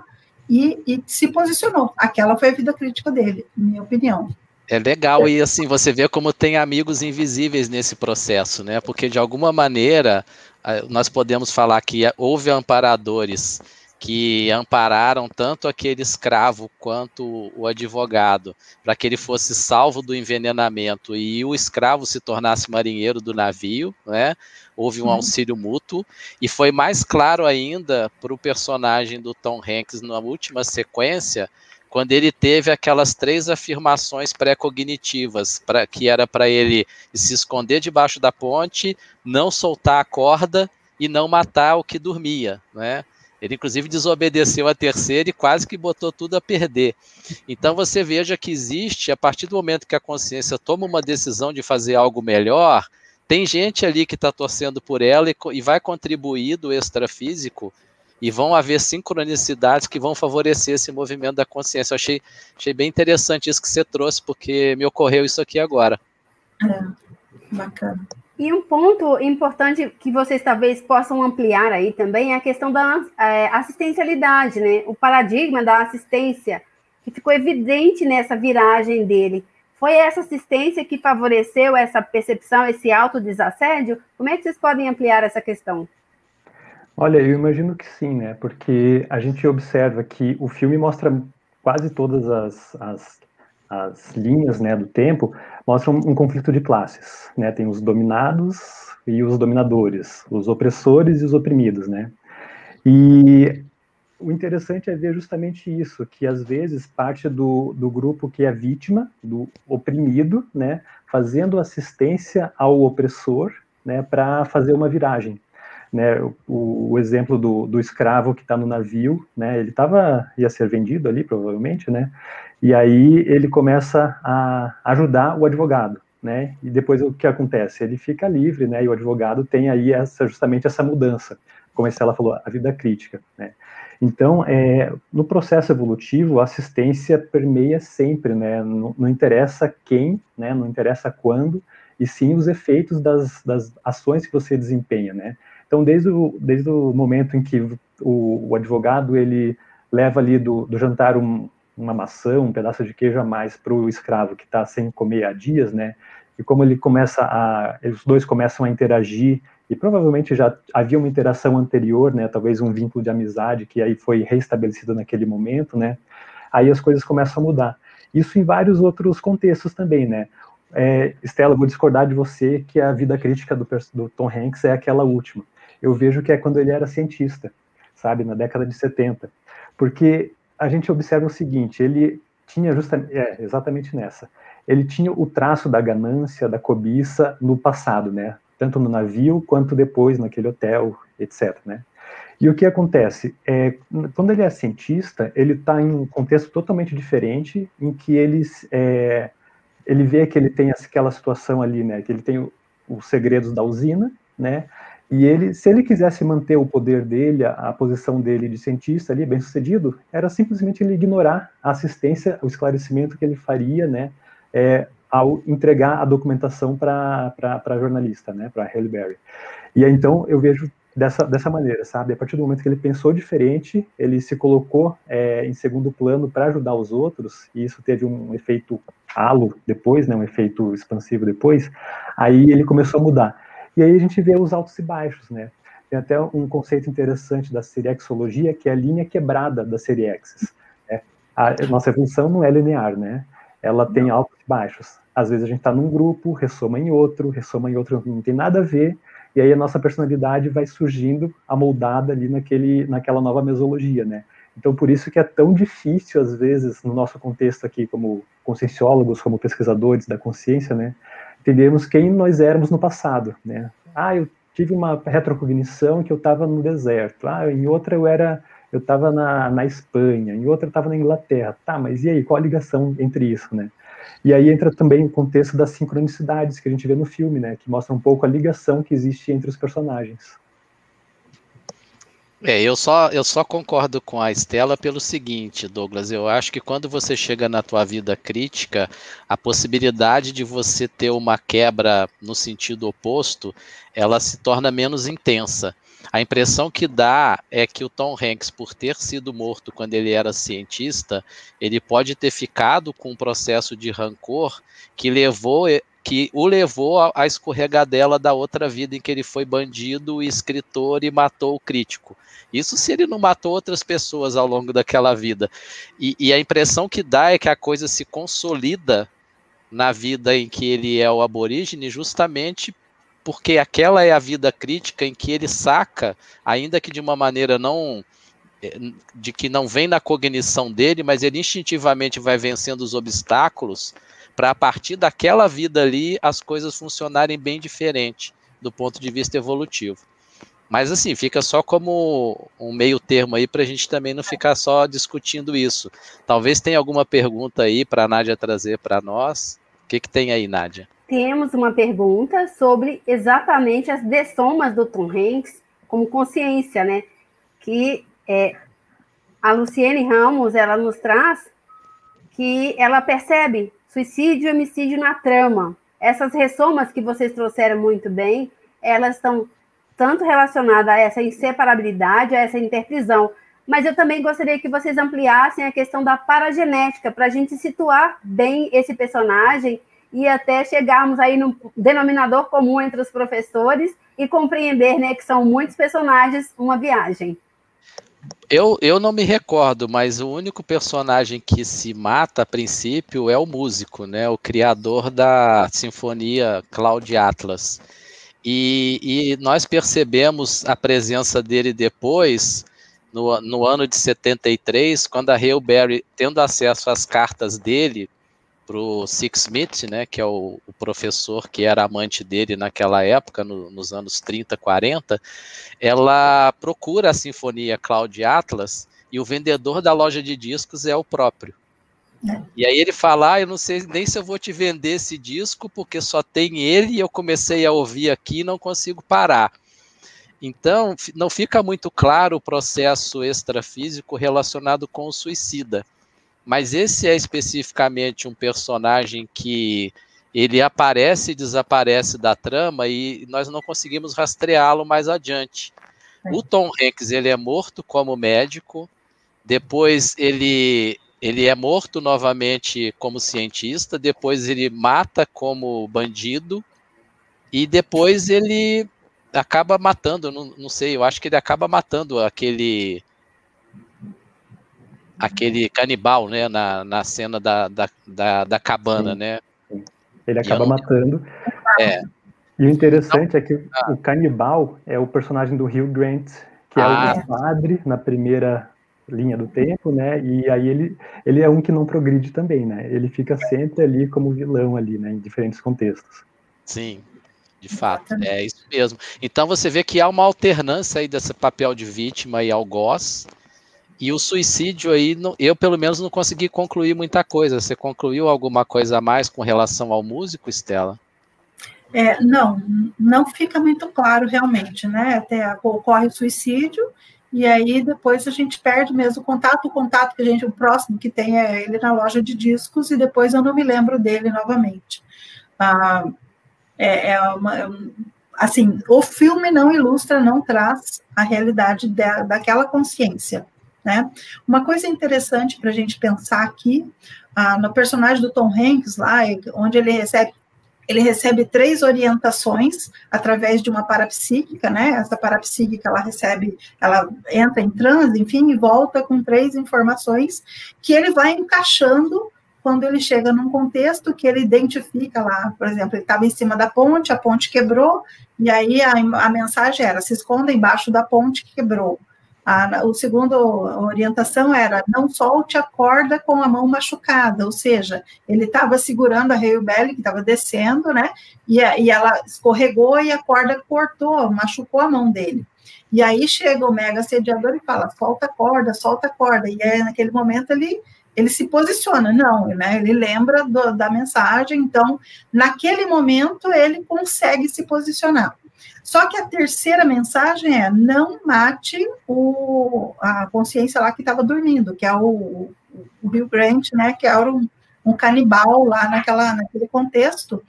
e, e se posicionou. Aquela foi a vida crítica dele, minha opinião. É legal, e assim, você vê como tem amigos invisíveis nesse processo, né? Porque de alguma maneira nós podemos falar que houve amparadores que ampararam tanto aquele escravo quanto o advogado, para que ele fosse salvo do envenenamento e o escravo se tornasse marinheiro do navio, né? Houve um uhum. auxílio mútuo, e foi mais claro ainda para o personagem do Tom Hanks na última sequência, quando ele teve aquelas três afirmações pré-cognitivas, que era para ele se esconder debaixo da ponte, não soltar a corda e não matar o que dormia, né? Ele, inclusive, desobedeceu a terceira e quase que botou tudo a perder. Então, você veja que existe, a partir do momento que a consciência toma uma decisão de fazer algo melhor, tem gente ali que está torcendo por ela e, e vai contribuir do extrafísico e vão haver sincronicidades que vão favorecer esse movimento da consciência. Eu achei, achei bem interessante isso que você trouxe, porque me ocorreu isso aqui agora. É, bacana. E um ponto importante que vocês talvez possam ampliar aí também é a questão da é, assistencialidade, né? O paradigma da assistência, que ficou evidente nessa viragem dele. Foi essa assistência que favoreceu essa percepção, esse autodesassédio? Como é que vocês podem ampliar essa questão? Olha, eu imagino que sim, né? Porque a gente observa que o filme mostra quase todas as, as as linhas né, do tempo mostram um conflito de classes. Né? Tem os dominados e os dominadores, os opressores e os oprimidos. Né? E o interessante é ver justamente isso, que às vezes parte do, do grupo que é vítima, do oprimido, né, fazendo assistência ao opressor né, para fazer uma viragem. Né, o, o exemplo do, do escravo que está no navio, né, ele tava, ia ser vendido ali, provavelmente, né, e aí ele começa a ajudar o advogado, né? E depois o que acontece? Ele fica livre, né? E o advogado tem aí essa, justamente essa mudança, como a Estela falou, a vida crítica, né? Então, é, no processo evolutivo, a assistência permeia sempre, né? Não, não, interessa quem, né? Não interessa quando, e sim os efeitos das, das ações que você desempenha, né? Então, desde o, desde o momento em que o, o advogado ele leva ali do, do jantar um, uma maçã, um pedaço de queijo a mais para o escravo que está sem comer há dias, né? E como ele começa a, os dois começam a interagir e provavelmente já havia uma interação anterior, né? Talvez um vínculo de amizade que aí foi restabelecido naquele momento, né? Aí as coisas começam a mudar. Isso em vários outros contextos também, né? É, Estela, vou discordar de você que a vida crítica do, do Tom Hanks é aquela última. Eu vejo que é quando ele era cientista, sabe, na década de 70. Porque a gente observa o seguinte, ele tinha justamente, é, exatamente nessa, ele tinha o traço da ganância, da cobiça no passado, né, tanto no navio quanto depois naquele hotel, etc, né. E o que acontece? É, quando ele é cientista, ele está em um contexto totalmente diferente, em que ele, é, ele vê que ele tem aquela situação ali, né, que ele tem os segredos da usina, né, e ele, se ele quisesse manter o poder dele, a, a posição dele de cientista ali, bem sucedido, era simplesmente ele ignorar a assistência, o esclarecimento que ele faria, né, é, ao entregar a documentação para a jornalista, né, para Halle Berry. E então eu vejo dessa, dessa maneira, sabe? A partir do momento que ele pensou diferente, ele se colocou é, em segundo plano para ajudar os outros, e isso teve um efeito halo depois, né, um efeito expansivo depois, aí ele começou a mudar. E aí a gente vê os altos e baixos, né? Tem até um conceito interessante da seriexologia, que é a linha quebrada da seriexis. Né? A nossa evolução não é linear, né? Ela tem altos e baixos. Às vezes a gente está num grupo, ressoma em outro, ressoma em outro, não tem nada a ver, e aí a nossa personalidade vai surgindo amoldada ali naquele, naquela nova mesologia, né? Então, por isso que é tão difícil, às vezes, no nosso contexto aqui, como conscienciólogos, como pesquisadores da consciência, né, entendemos quem nós éramos no passado, né? Ah, eu tive uma retrocognição que eu estava no deserto. Ah, em outra eu era eu estava na, na Espanha, em outra eu estava na Inglaterra. Tá, mas e aí, qual a ligação entre isso, né? E aí entra também o contexto das sincronicidades que a gente vê no filme, né? Que mostra um pouco a ligação que existe entre os personagens. É, eu só, eu só concordo com a Estela pelo seguinte, Douglas. Eu acho que quando você chega na tua vida crítica, a possibilidade de você ter uma quebra no sentido oposto, ela se torna menos intensa. A impressão que dá é que o Tom Hanks, por ter sido morto quando ele era cientista, ele pode ter ficado com um processo de rancor que levou que o levou a, escorregadela da outra vida em que ele foi bandido, escritor e matou o crítico. Isso se ele não matou outras pessoas ao longo daquela vida. E, e a impressão que dá é que a coisa se consolida na vida em que ele é o aborígene, justamente porque aquela é a vida crítica em que ele saca, ainda que de uma maneira não eh, de que não vem na cognição dele, mas ele instintivamente vai vencendo os obstáculos para a partir daquela vida ali as coisas funcionarem bem diferente do ponto de vista evolutivo. Mas assim, fica só como um meio termo aí para a gente também não ficar só discutindo isso. Talvez tenha alguma pergunta aí para a Nádia trazer para nós. O que, que tem aí, Nádia? Temos uma pergunta sobre exatamente as dessomas do Tom Hanks como consciência, né? Que é, a Luciene Ramos, ela nos traz que ela percebe suicídio e homicídio na trama. Essas ressomas que vocês trouxeram muito bem, elas estão tanto relacionada a essa inseparabilidade, a essa interprisão. Mas eu também gostaria que vocês ampliassem a questão da paragenética, para a gente situar bem esse personagem e até chegarmos aí no denominador comum entre os professores e compreender né, que são muitos personagens uma viagem. Eu, eu não me recordo, mas o único personagem que se mata a princípio é o músico, né? O criador da sinfonia Cloud Atlas. E, e nós percebemos a presença dele depois, no, no ano de 73, quando a Hale Berry, tendo acesso às cartas dele, para o Six Smith, né, que é o, o, professor que era amante dele naquela época, no, nos anos 30, 40, ela procura a sinfonia Cloud Atlas e o vendedor da loja de discos é o próprio. E aí ele fala, ah, eu não sei nem se eu vou te vender esse disco, porque só tem ele e eu comecei a ouvir aqui e não consigo parar. Então, não fica muito claro o processo extrafísico relacionado com o suicida. Mas esse é especificamente um personagem que ele aparece e desaparece da trama e nós não conseguimos rastreá-lo mais adiante. O Tom Hanks ele é morto como médico, depois ele ele é morto novamente como cientista, depois ele mata como bandido, e depois ele acaba matando, não, não sei, eu acho que ele acaba matando aquele aquele canibal, né, na, na cena da, da, da, da cabana, sim, né? Sim. Ele acaba matando. É. E o interessante é que ah. o canibal é o personagem do Hugh Grant, que ah. é o padre na primeira linha do tempo, né? E aí ele, ele é um que não progride também, né? Ele fica sempre ali como vilão ali, né? Em diferentes contextos. Sim, de fato, é isso mesmo. Então você vê que há uma alternância aí desse papel de vítima e algoz, e o suicídio aí, eu pelo menos não consegui concluir muita coisa. Você concluiu alguma coisa a mais com relação ao músico, Estela? É, não, não fica muito claro realmente, né? Até ocorre o suicídio e aí depois a gente perde mesmo o contato, o contato que a gente, o próximo que tem é ele na loja de discos, e depois eu não me lembro dele novamente. Ah, é, é uma, é assim, o filme não ilustra, não traz a realidade da, daquela consciência. Né? Uma coisa interessante para a gente pensar aqui, ah, no personagem do Tom Hanks, lá, onde ele recebe ele recebe três orientações através de uma parapsíquica, né? Essa parapsíquica ela recebe, ela entra em transe, enfim, e volta com três informações que ele vai encaixando quando ele chega num contexto que ele identifica lá, por exemplo, ele estava em cima da ponte, a ponte quebrou, e aí a, a mensagem era: se esconda embaixo da ponte que quebrou. A, o segundo orientação era não solte a corda com a mão machucada, ou seja, ele estava segurando a Belly, que estava descendo, né? E, e ela escorregou e a corda cortou, machucou a mão dele. E aí chega o mega assediador e fala: solta a corda, solta a corda. E aí, naquele momento, ele, ele se posiciona, não, né? Ele lembra do, da mensagem, então, naquele momento, ele consegue se posicionar. Só que a terceira mensagem é: não mate o, a consciência lá que estava dormindo, que é o, o Bill Grant, né? Que era um, um canibal lá naquela, naquele contexto.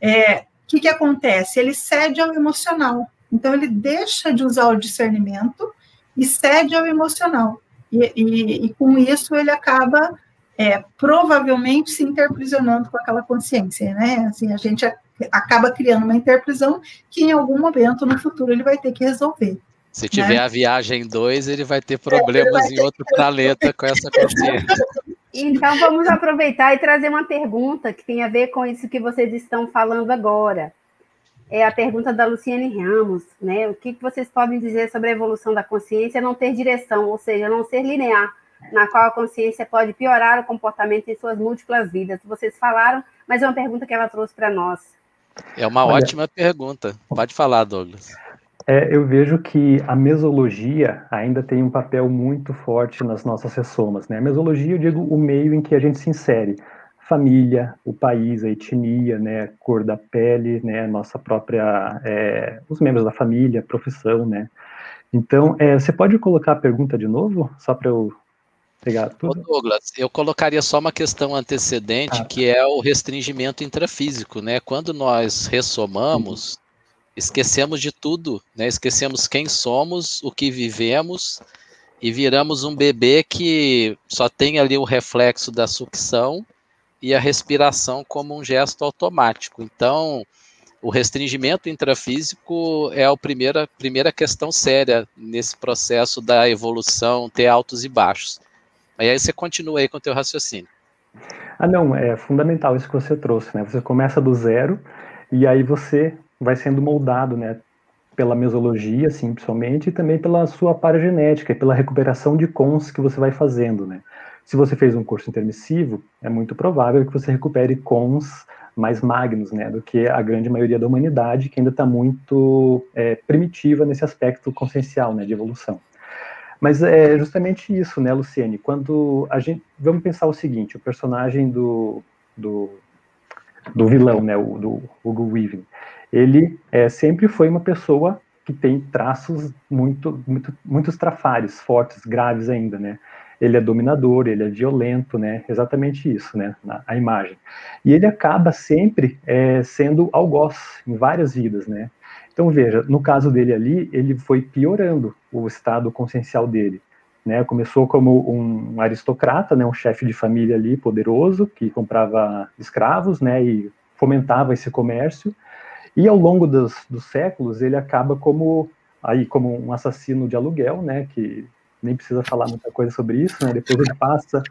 É, o que, que acontece? Ele cede ao emocional. Então, ele deixa de usar o discernimento e cede ao emocional. E, e, e com isso, ele acaba é, provavelmente se interprisionando com aquela consciência, né? Assim, a gente acaba criando uma interprisão que em algum momento no futuro ele vai ter que resolver. Se tiver né? a viagem 2, ele vai ter problemas vai ter em outro planeta com essa consciência. <laughs> Então vamos aproveitar e trazer uma pergunta que tem a ver com isso que vocês estão falando agora é a pergunta da Luciane Ramos, né? O que vocês podem dizer sobre a evolução da consciência não ter direção, ou seja, não ser linear, na qual a consciência pode piorar o comportamento em suas múltiplas vidas? Vocês falaram, mas é uma pergunta que ela trouxe para nós. É uma Olha, ótima pergunta. Pode falar, Douglas. É, eu vejo que a mesologia ainda tem um papel muito forte nas nossas ressomas. Né? A mesologia, eu digo, o meio em que a gente se insere família, o país, a etnia, né, cor da pele, né, nossa própria, é, os membros da família, profissão, né. Então, é, você pode colocar a pergunta de novo, só para eu tudo? Ô Douglas, eu colocaria só uma questão antecedente, ah, que é o restringimento intrafísico, né. Quando nós ressomamos, esquecemos de tudo, né, esquecemos quem somos, o que vivemos, e viramos um bebê que só tem ali o reflexo da sucção e a respiração como um gesto automático. Então, o restringimento intrafísico é a primeira, primeira questão séria nesse processo da evolução, ter altos e baixos. Aí você continua aí com o teu raciocínio. Ah, não, é fundamental isso que você trouxe, né? Você começa do zero e aí você vai sendo moldado, né? Pela mesologia, assim, principalmente, e também pela sua paragenética, pela recuperação de cons que você vai fazendo, né? Se você fez um curso intermissivo, é muito provável que você recupere cons mais magnos, né, do que a grande maioria da humanidade, que ainda está muito é, primitiva nesse aspecto consciencial, né, de evolução. Mas é justamente isso, né, Luciene? Quando a gente. Vamos pensar o seguinte: o personagem do, do, do vilão, né, o, do Hugo Weaving, ele é, sempre foi uma pessoa que tem traços muito, muito, muitos trafares fortes, graves ainda, né? ele é dominador, ele é violento, né? Exatamente isso, né? Na, a imagem. E ele acaba sempre é, sendo algoz em várias vidas, né? Então veja, no caso dele ali, ele foi piorando o estado consciencial dele. Né, começou como um aristocrata, né, um chefe de família ali poderoso que comprava escravos, né, e fomentava esse comércio. E ao longo dos, dos séculos ele acaba como aí como um assassino de aluguel, né, que nem precisa falar muita coisa sobre isso, né? Depois ele passa,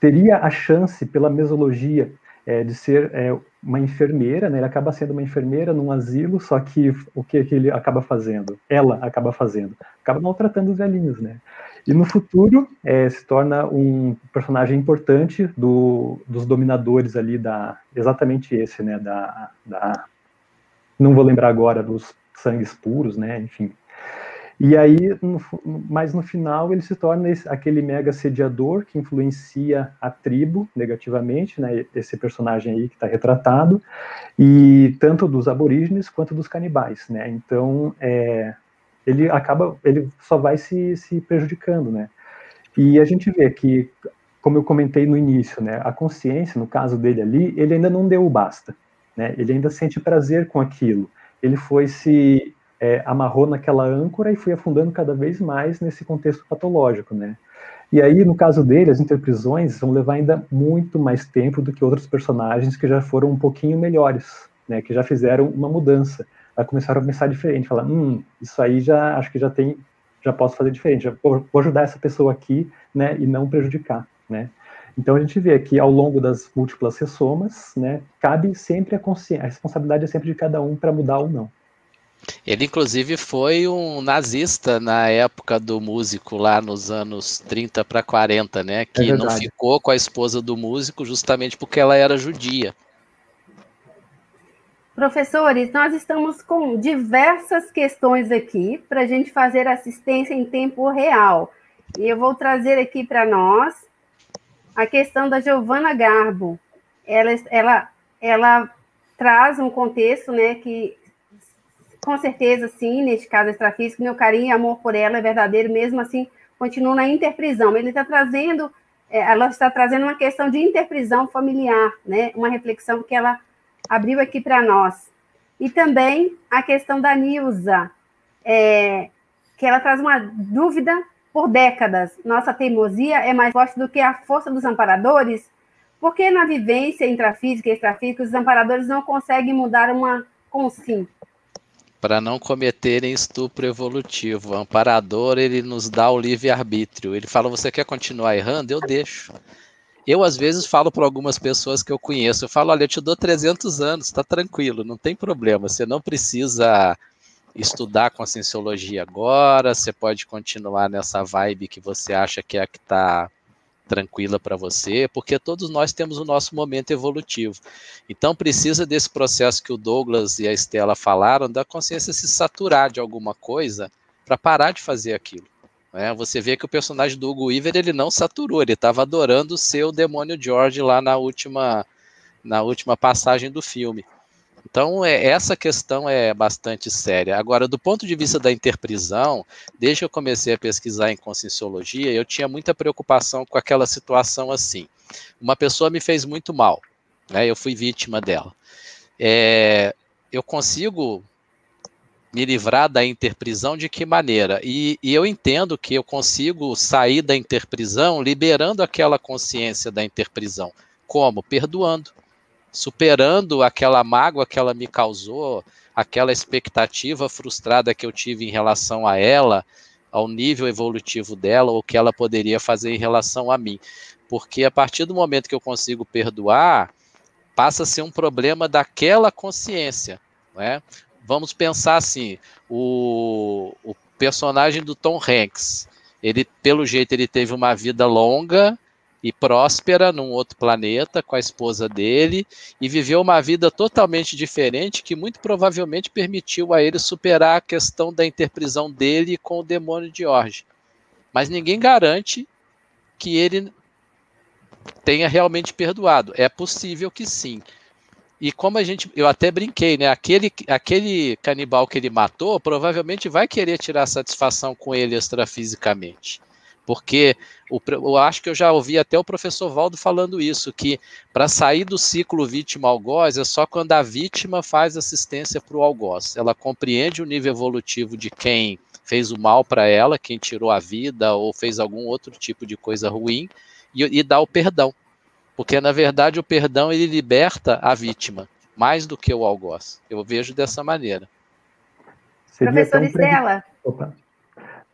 teria a chance pela mesologia é, de ser é, uma enfermeira, né? Ele acaba sendo uma enfermeira num asilo, só que o que, que ele acaba fazendo? Ela acaba fazendo, acaba maltratando os velhinhos, né? E no futuro é, se torna um personagem importante do, dos dominadores ali da exatamente esse, né? Da, da não vou lembrar agora dos sangues puros, né? Enfim, e aí, no, mas no final, ele se torna esse, aquele mega sediador que influencia a tribo negativamente, né? Esse personagem aí que está retratado, e tanto dos aborígenes quanto dos canibais, né? Então, é, ele acaba, ele só vai se, se prejudicando, né? E a gente vê que, como eu comentei no início, né? A consciência, no caso dele ali, ele ainda não deu o basta, né? Ele ainda sente prazer com aquilo. Ele foi se é, amarrou naquela âncora e foi afundando cada vez mais nesse contexto patológico, né? E aí, no caso dele, as interprisões vão levar ainda muito mais tempo do que outros personagens que já foram um pouquinho melhores, né? Que já fizeram uma mudança, já começaram a pensar diferente, falar, hum, isso aí já acho que já tem, já posso fazer diferente, vou, vou ajudar essa pessoa aqui, né? E não prejudicar, né? Então a gente vê que ao longo das múltiplas ressomas, né, cabe sempre a consciência, a responsabilidade é sempre de cada um para mudar ou não. Ele, inclusive, foi um nazista na época do músico, lá nos anos 30 para 40, né? É que é não ficou com a esposa do músico justamente porque ela era judia. Professores, nós estamos com diversas questões aqui para a gente fazer assistência em tempo real. E eu vou trazer aqui para nós a questão da Giovana Garbo. Ela, ela, ela traz um contexto né, que com certeza, sim, neste caso extrafísico, meu carinho e amor por ela é verdadeiro, mesmo assim, continuo na interprisão. Ele está trazendo, é, ela está trazendo uma questão de interprisão familiar, né? Uma reflexão que ela abriu aqui para nós. E também a questão da Nilza, é, que ela traz uma dúvida por décadas. Nossa teimosia é mais forte do que a força dos amparadores? Porque na vivência intrafísica e extrafísica, os amparadores não conseguem mudar uma consim para não cometerem estupro evolutivo. O amparador, ele nos dá o livre-arbítrio. Ele fala, você quer continuar errando? Eu deixo. Eu, às vezes, falo para algumas pessoas que eu conheço, eu falo, olha, eu te dou 300 anos, está tranquilo, não tem problema, você não precisa estudar conscienciologia agora, você pode continuar nessa vibe que você acha que é a que está tranquila para você, porque todos nós temos o nosso momento evolutivo. Então precisa desse processo que o Douglas e a Estela falaram, da consciência se saturar de alguma coisa para parar de fazer aquilo. É, você vê que o personagem do Hugo Weaver ele não saturou, ele estava adorando ser o demônio George lá na última, na última passagem do filme. Então, é, essa questão é bastante séria. Agora, do ponto de vista da interprisão, desde que eu comecei a pesquisar em conscienciologia, eu tinha muita preocupação com aquela situação assim. Uma pessoa me fez muito mal, né? eu fui vítima dela. É, eu consigo me livrar da interprisão de que maneira? E, e, eu entendo que eu consigo sair da interprisão liberando aquela consciência da interprisão. Como? Perdoando superando aquela mágoa que ela me causou, aquela expectativa frustrada que eu tive em relação a ela, ao nível evolutivo dela, ou que ela poderia fazer em relação a mim. Porque a partir do momento que eu consigo perdoar, passa a ser um problema daquela consciência. Né? Vamos pensar assim: o, o personagem do Tom Hanks, ele, pelo jeito, ele teve uma vida longa, e próspera num outro planeta com a esposa dele e viveu uma vida totalmente diferente que muito provavelmente permitiu a ele superar a questão da interprisão dele com o demônio de Orge. Mas ninguém garante que ele tenha realmente perdoado. É possível que sim. E como a gente, eu até brinquei, né? Aquele, aquele canibal que ele matou provavelmente vai querer tirar satisfação com ele extrafisicamente. Porque o, eu acho que eu já ouvi até o professor Valdo falando isso, que para sair do ciclo vítima-algoz é só quando a vítima faz assistência para o algoz. Ela compreende o nível evolutivo de quem fez o mal para ela, quem tirou a vida ou fez algum outro tipo de coisa ruim, e, e dá o perdão. Porque, na verdade, o perdão ele liberta a vítima, mais do que o algoz. Eu vejo dessa maneira. Seria Professor Estela. Opa.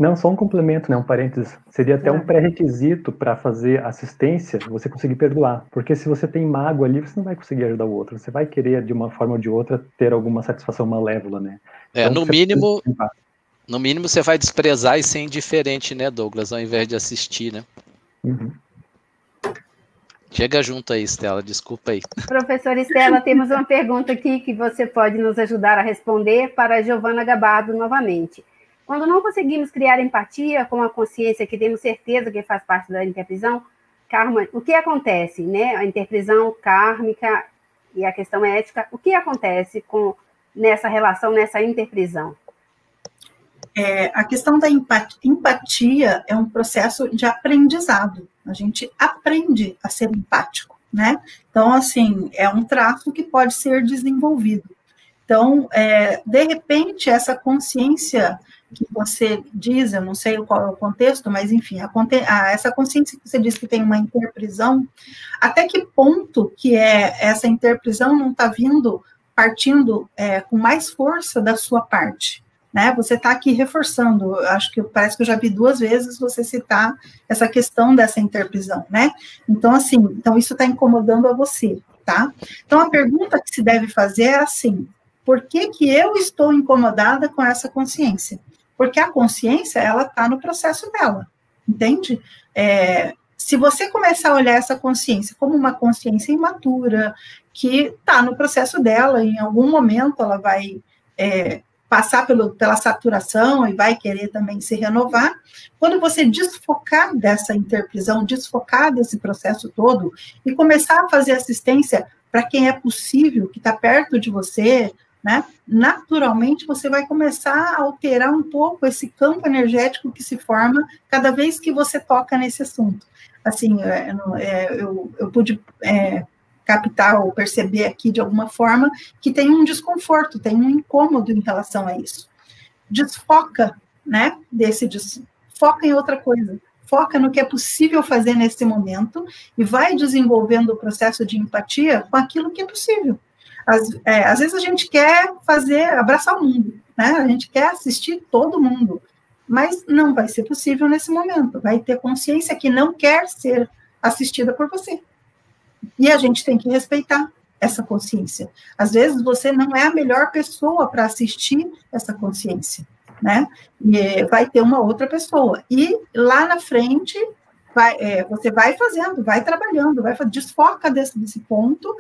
Não, só um complemento, né, um parênteses. Seria até um é. pré-requisito para fazer assistência, você conseguir perdoar. Porque se você tem mágoa ali, você não vai conseguir ajudar o outro. Você vai querer, de uma forma ou de outra, ter alguma satisfação malévola, né? É, então, no mínimo, no mínimo você vai desprezar e ser indiferente, né, Douglas, ao invés de assistir, né? Uhum. Chega junto aí, Estela, desculpa aí. Professora Estela, temos uma pergunta aqui que você pode nos ajudar a responder para a Giovana Gabardo novamente. Quando não conseguimos criar empatia com a consciência que temos certeza que faz parte da interprisão, karma, o que acontece, né? A interprisão kármica e a questão ética, o que acontece com nessa relação, nessa interprisão? É, a questão da empatia é um processo de aprendizado. A gente aprende a ser empático, né? Então, assim, é um traço que pode ser desenvolvido. Então, é, de repente, essa consciência que você diz, eu não sei qual é o contexto, mas enfim, a, a, essa consciência que você diz que tem uma interprisão, até que ponto que é essa interprisão não está vindo, partindo é, com mais força da sua parte? Né? Você está aqui reforçando, acho que parece que eu já vi duas vezes você citar essa questão dessa interprisão, né? Então, assim, então isso está incomodando a você, tá? Então, a pergunta que se deve fazer é assim, por que, que eu estou incomodada com essa consciência? Porque a consciência, ela está no processo dela, entende? É, se você começar a olhar essa consciência como uma consciência imatura, que está no processo dela, em algum momento ela vai é, passar pelo, pela saturação e vai querer também se renovar. Quando você desfocar dessa interprisão, desfocar desse processo todo e começar a fazer assistência para quem é possível, que está perto de você, né? Naturalmente você vai começar a alterar um pouco esse campo energético que se forma cada vez que você toca nesse assunto. Assim, é, é, eu, eu pude é, captar ou perceber aqui de alguma forma que tem um desconforto, tem um incômodo em relação a isso. Desfoca, né, desse des... foca em outra coisa. Foca no que é possível fazer nesse momento e vai desenvolvendo o processo de empatia com aquilo que é possível. Às, é, às vezes a gente quer fazer, abraçar o mundo, né? A gente quer assistir todo mundo, mas não vai ser possível nesse momento. Vai ter consciência que não quer ser assistida por você. E a gente tem que respeitar essa consciência. Às vezes você não é a melhor pessoa para assistir essa consciência, né? E vai ter uma outra pessoa. E lá na frente, vai, é, você vai fazendo, vai trabalhando, vai desfoca desse, desse ponto,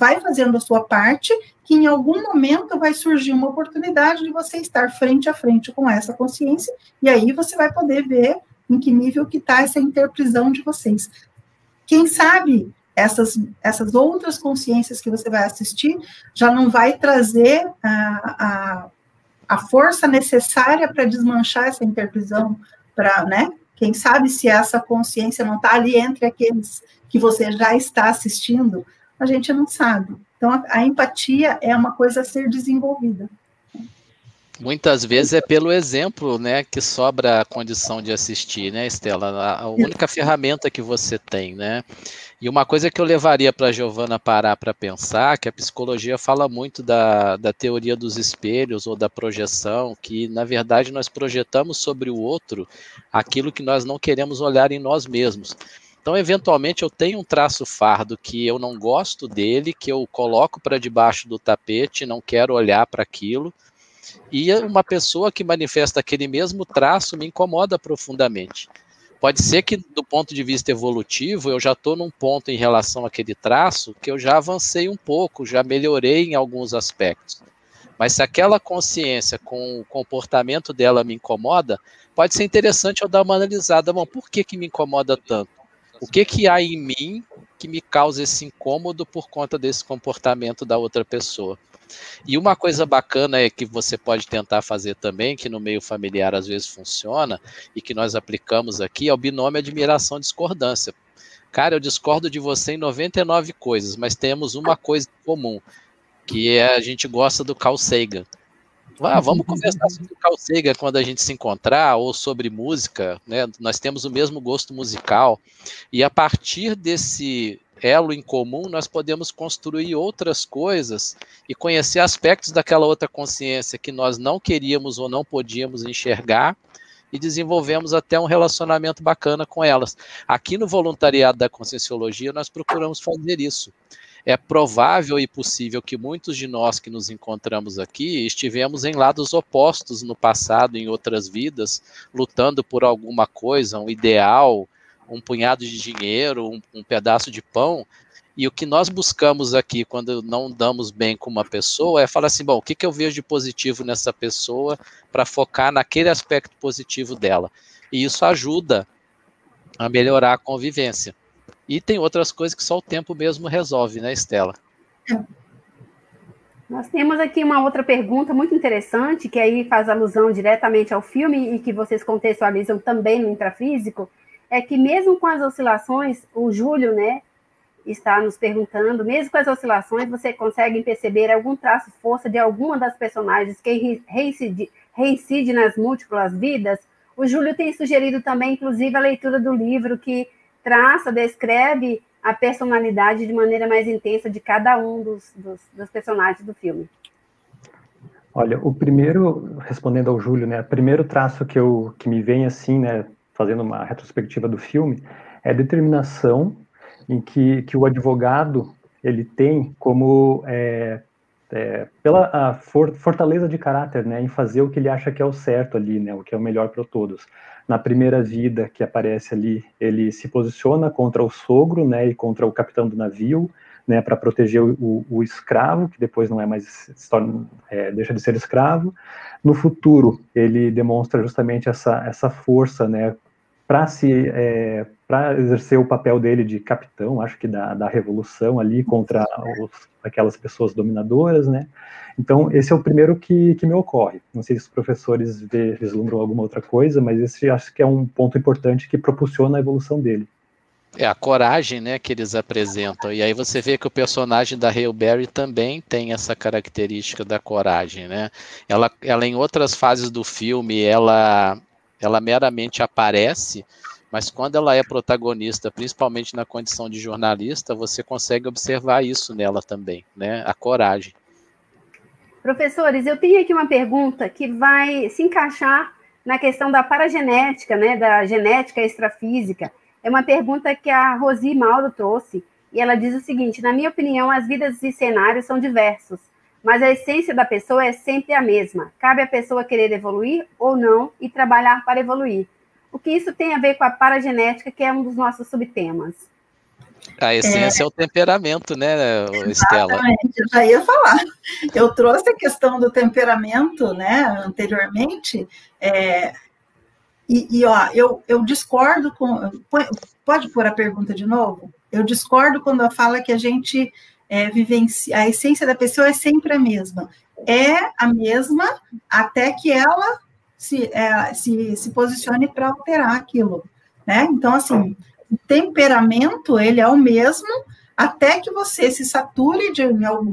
vai fazendo a sua parte, que em algum momento vai surgir uma oportunidade de você estar frente a frente com essa consciência, e aí você vai poder ver em que nível que está essa interprisão de vocês. Quem sabe essas, essas outras consciências que você vai assistir já não vai trazer a, a, a força necessária para desmanchar essa interprisão, para, né? Quem sabe se essa consciência não está ali entre aqueles que você já está assistindo, a gente não sabe. Então, a, a empatia é uma coisa a ser desenvolvida. Muitas vezes é pelo exemplo, né, que sobra a condição de assistir, né, Estela? A, única ferramenta que você tem, né? E uma coisa que eu levaria para a Giovana parar para pensar, que a psicologia fala muito da, da teoria dos espelhos ou da projeção, que na verdade nós projetamos sobre o outro aquilo que nós não queremos olhar em nós mesmos. Então, eventualmente, eu tenho um traço fardo que eu não gosto dele, que eu coloco para debaixo do tapete, não quero olhar para aquilo. E uma pessoa que manifesta aquele mesmo traço me incomoda profundamente. Pode ser que, do ponto de vista evolutivo, eu já estou num ponto em relação àquele traço que eu já avancei um pouco, já melhorei em alguns aspectos. Mas se aquela consciência com o comportamento dela me incomoda, pode ser interessante eu dar uma analisada. Bom, por que, que me incomoda tanto? O que, que há em mim que me causa esse incômodo por conta desse comportamento da outra pessoa? E uma coisa bacana é que você pode tentar fazer também, que no meio familiar às vezes funciona, e que nós aplicamos aqui, é o binômio admiração-discordância. Cara, eu discordo de você em 99 coisas, mas temos uma coisa em comum, que é a gente gosta do Carl Sagan. Ah, vamos <laughs> conversar sobre o Carl Sagan quando a gente se encontrar, ou sobre música, né? Nós temos o mesmo gosto musical, e a partir desse elo em comum, nós podemos construir outras coisas e conhecer aspectos daquela outra consciência que nós não queríamos ou não podíamos enxergar e desenvolvemos até um relacionamento bacana com elas. Aqui no voluntariado da Conscienciologia, nós procuramos fazer isso. É provável e possível que muitos de nós que nos encontramos aqui estivemos em lados opostos no passado, em outras vidas, lutando por alguma coisa, um ideal, um punhado de dinheiro, um, um pedaço de pão, e o que nós buscamos aqui, quando não damos bem com uma pessoa, é falar assim: bom, o que, que eu vejo de positivo nessa pessoa para focar naquele aspecto positivo dela. E isso ajuda a melhorar a convivência. E tem outras coisas que só o tempo mesmo resolve, né, Estela? Nós temos aqui uma outra pergunta muito interessante, que aí faz alusão diretamente ao filme e que vocês contextualizam também no intrafísico, é que mesmo com as oscilações, o Júlio, né, está nos perguntando, mesmo com as oscilações, você consegue perceber algum traço força de alguma das personagens que reincide, reincide nas múltiplas vidas? O Júlio tem sugerido também, inclusive, a leitura do livro que traça, descreve a personalidade de maneira mais intensa de cada um dos, dos, dos personagens do filme. Olha, o primeiro, respondendo ao Júlio, né, o primeiro traço que, eu, que me vem assim, né, fazendo uma retrospectiva do filme, é a determinação em que, que o advogado ele tem como é, é, pela for, fortaleza de caráter, né, em fazer o que ele acha que é o certo ali, né, o que é o melhor para todos. Na primeira vida que aparece ali, ele se posiciona contra o sogro, né, e contra o capitão do navio, né, para proteger o, o, o, escravo, que depois não é mais, torna, é, deixa de ser escravo. No futuro, ele demonstra justamente essa, essa força, né, para se é, para exercer o papel dele de capitão, acho que da, da revolução ali contra os, aquelas pessoas dominadoras, né? Então esse é o primeiro que, que me ocorre. Não sei se os professores vê, vislumbram alguma outra coisa, mas esse acho que é um ponto importante que propulsiona a evolução dele. É a coragem, né, que eles apresentam. E aí você vê que o personagem da Hale Berry também tem essa característica da coragem, né? Ela, ela em outras fases do filme, ela ela meramente aparece, mas quando ela é protagonista, principalmente na condição de jornalista, você consegue observar isso nela também, né? A coragem. Professores, eu tenho aqui uma pergunta que vai se encaixar na questão da paragenética, né, da genética extrafísica. É uma pergunta que a Rosi Mauro trouxe, e ela diz o seguinte: na minha opinião, as vidas e cenários são diversos mas a essência da pessoa é sempre a mesma. Cabe à pessoa querer evoluir ou não e trabalhar para evoluir. O que isso tem a ver com a paragenética, que é um dos nossos subtemas? A essência é, é o temperamento, né, Estela? Exatamente, eu já ia falar. Eu trouxe a questão do temperamento, né, anteriormente, é, e, e, ó, eu, eu discordo com. Pode pôr a pergunta de novo? Eu discordo quando ela fala que a gente é, vivencia, a essência da pessoa é sempre a mesma. É a mesma até que ela se, é, se, se posicione para alterar aquilo. Né? Então, assim, o temperamento, ele é o mesmo até que você se sature de,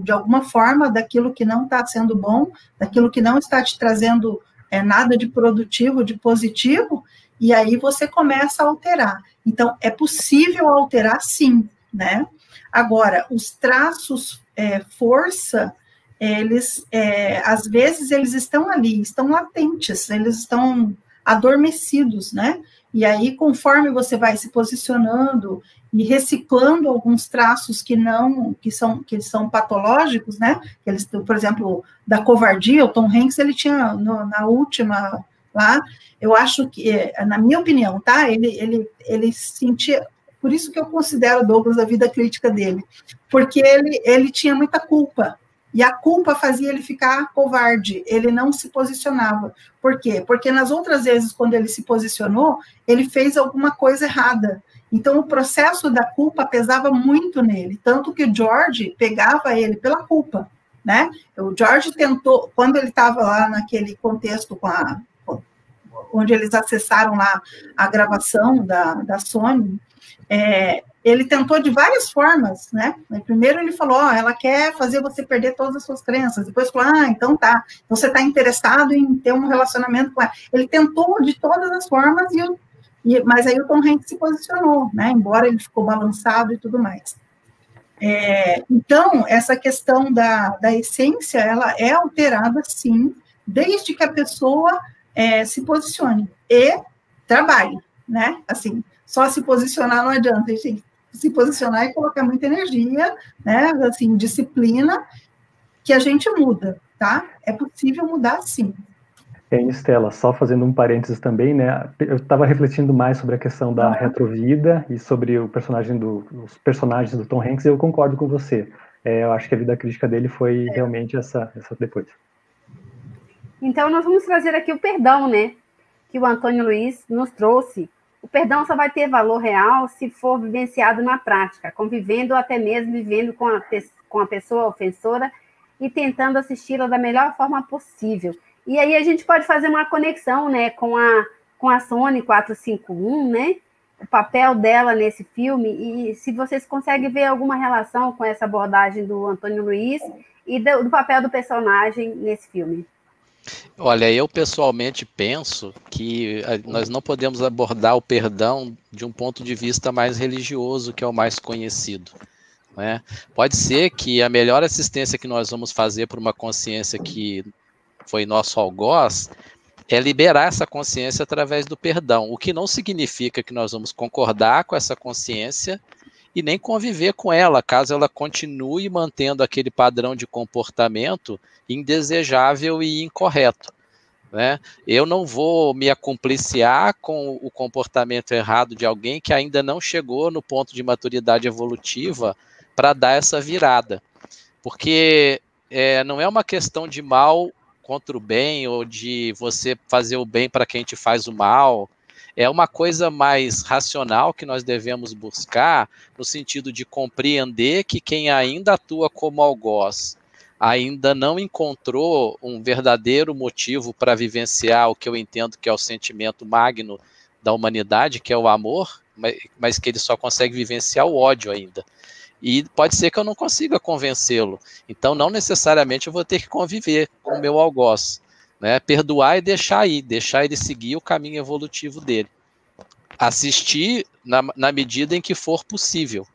de alguma forma daquilo que não está sendo bom, daquilo que não está te trazendo é, nada de produtivo, de positivo, e aí você começa a alterar. Então, é possível alterar sim, né? Agora, os traços é, força, eles, é, às vezes, eles estão ali, estão latentes, eles estão adormecidos, né? E aí, conforme você vai se posicionando e reciclando alguns traços que não, que são, que são patológicos, né? Eles, por exemplo, da covardia, o Tom Hanks, ele tinha no, na última lá, eu acho que, na minha opinião, tá? Ele, ele, ele sentia por isso que eu considero Douglas a vida crítica dele, porque ele, ele tinha muita culpa. E a culpa fazia ele ficar covarde, ele não se posicionava. Por quê? Porque nas outras vezes, quando ele se posicionou, ele fez alguma coisa errada. Então, o processo da culpa pesava muito nele, tanto que o George pegava ele pela culpa, né? O George tentou, quando ele estava lá naquele contexto com a, onde eles acessaram lá a gravação da, da Sony, é, ele tentou de várias formas, né? Primeiro ele falou, ó, ela quer fazer você perder todas as suas crenças. Depois falou, ah, então tá, você está interessado em ter um relacionamento com ela. Ele tentou de todas as formas, e, e, mas aí o Tom Hanks se posicionou, né? Embora ele ficou balançado e tudo mais. É, então, essa questão da, da essência, ela é alterada, sim, desde que a pessoa é, se posicione e trabalhe, né? Assim, só se posicionar não adianta, a gente tem que se posicionar e colocar muita energia, né, assim, disciplina, que a gente muda, tá? É possível mudar sim. É, Estela, só fazendo um parênteses também, né? Eu estava refletindo mais sobre a questão da retrovida e sobre o personagem do, os personagens do Tom Hanks, e eu concordo com você. É, eu acho que a vida crítica dele foi é. realmente essa, essa depois. Então, nós vamos trazer aqui o perdão, né? Que o Antônio Luiz nos trouxe o perdão só vai ter valor real se for vivenciado na prática, convivendo ou até mesmo vivendo com a, com a pessoa ofensora e tentando assisti-la da melhor forma possível. E aí a gente pode fazer uma conexão né, com, a, com a Sony 451, né? O papel dela nesse filme, e se vocês conseguem ver alguma relação com essa abordagem do Antônio Luiz e do, do papel do personagem nesse filme. Olha, eu pessoalmente penso que eh, nós não podemos abordar o perdão de um ponto de vista mais religioso, que é o mais conhecido. Né? Pode ser que a melhor assistência que nós vamos fazer para uma consciência que foi nosso algoz é liberar essa consciência através do perdão, o que não significa que nós vamos concordar com essa consciência e nem conviver com ela, caso ela continue mantendo aquele padrão de comportamento indesejável e incorreto. Né? Eu não vou me acompliciar com o comportamento errado de alguém que ainda não chegou no ponto de maturidade evolutiva para dar essa virada. Porque é, não é uma questão de mal contra o bem ou de você fazer o bem para quem te faz o mal. É uma coisa mais racional que nós devemos buscar, no sentido de compreender que quem ainda atua como algoz ainda não encontrou um verdadeiro motivo para vivenciar o que eu entendo que é o sentimento magno da humanidade, que é o amor, mas, que ele só consegue vivenciar o ódio ainda. E pode ser que eu não consiga convencê-lo. Então, não necessariamente eu vou ter que conviver com o meu algoz. Né? Perdoar e deixar aí, deixar ele seguir o caminho evolutivo dele. Assistir na, na medida em que for possível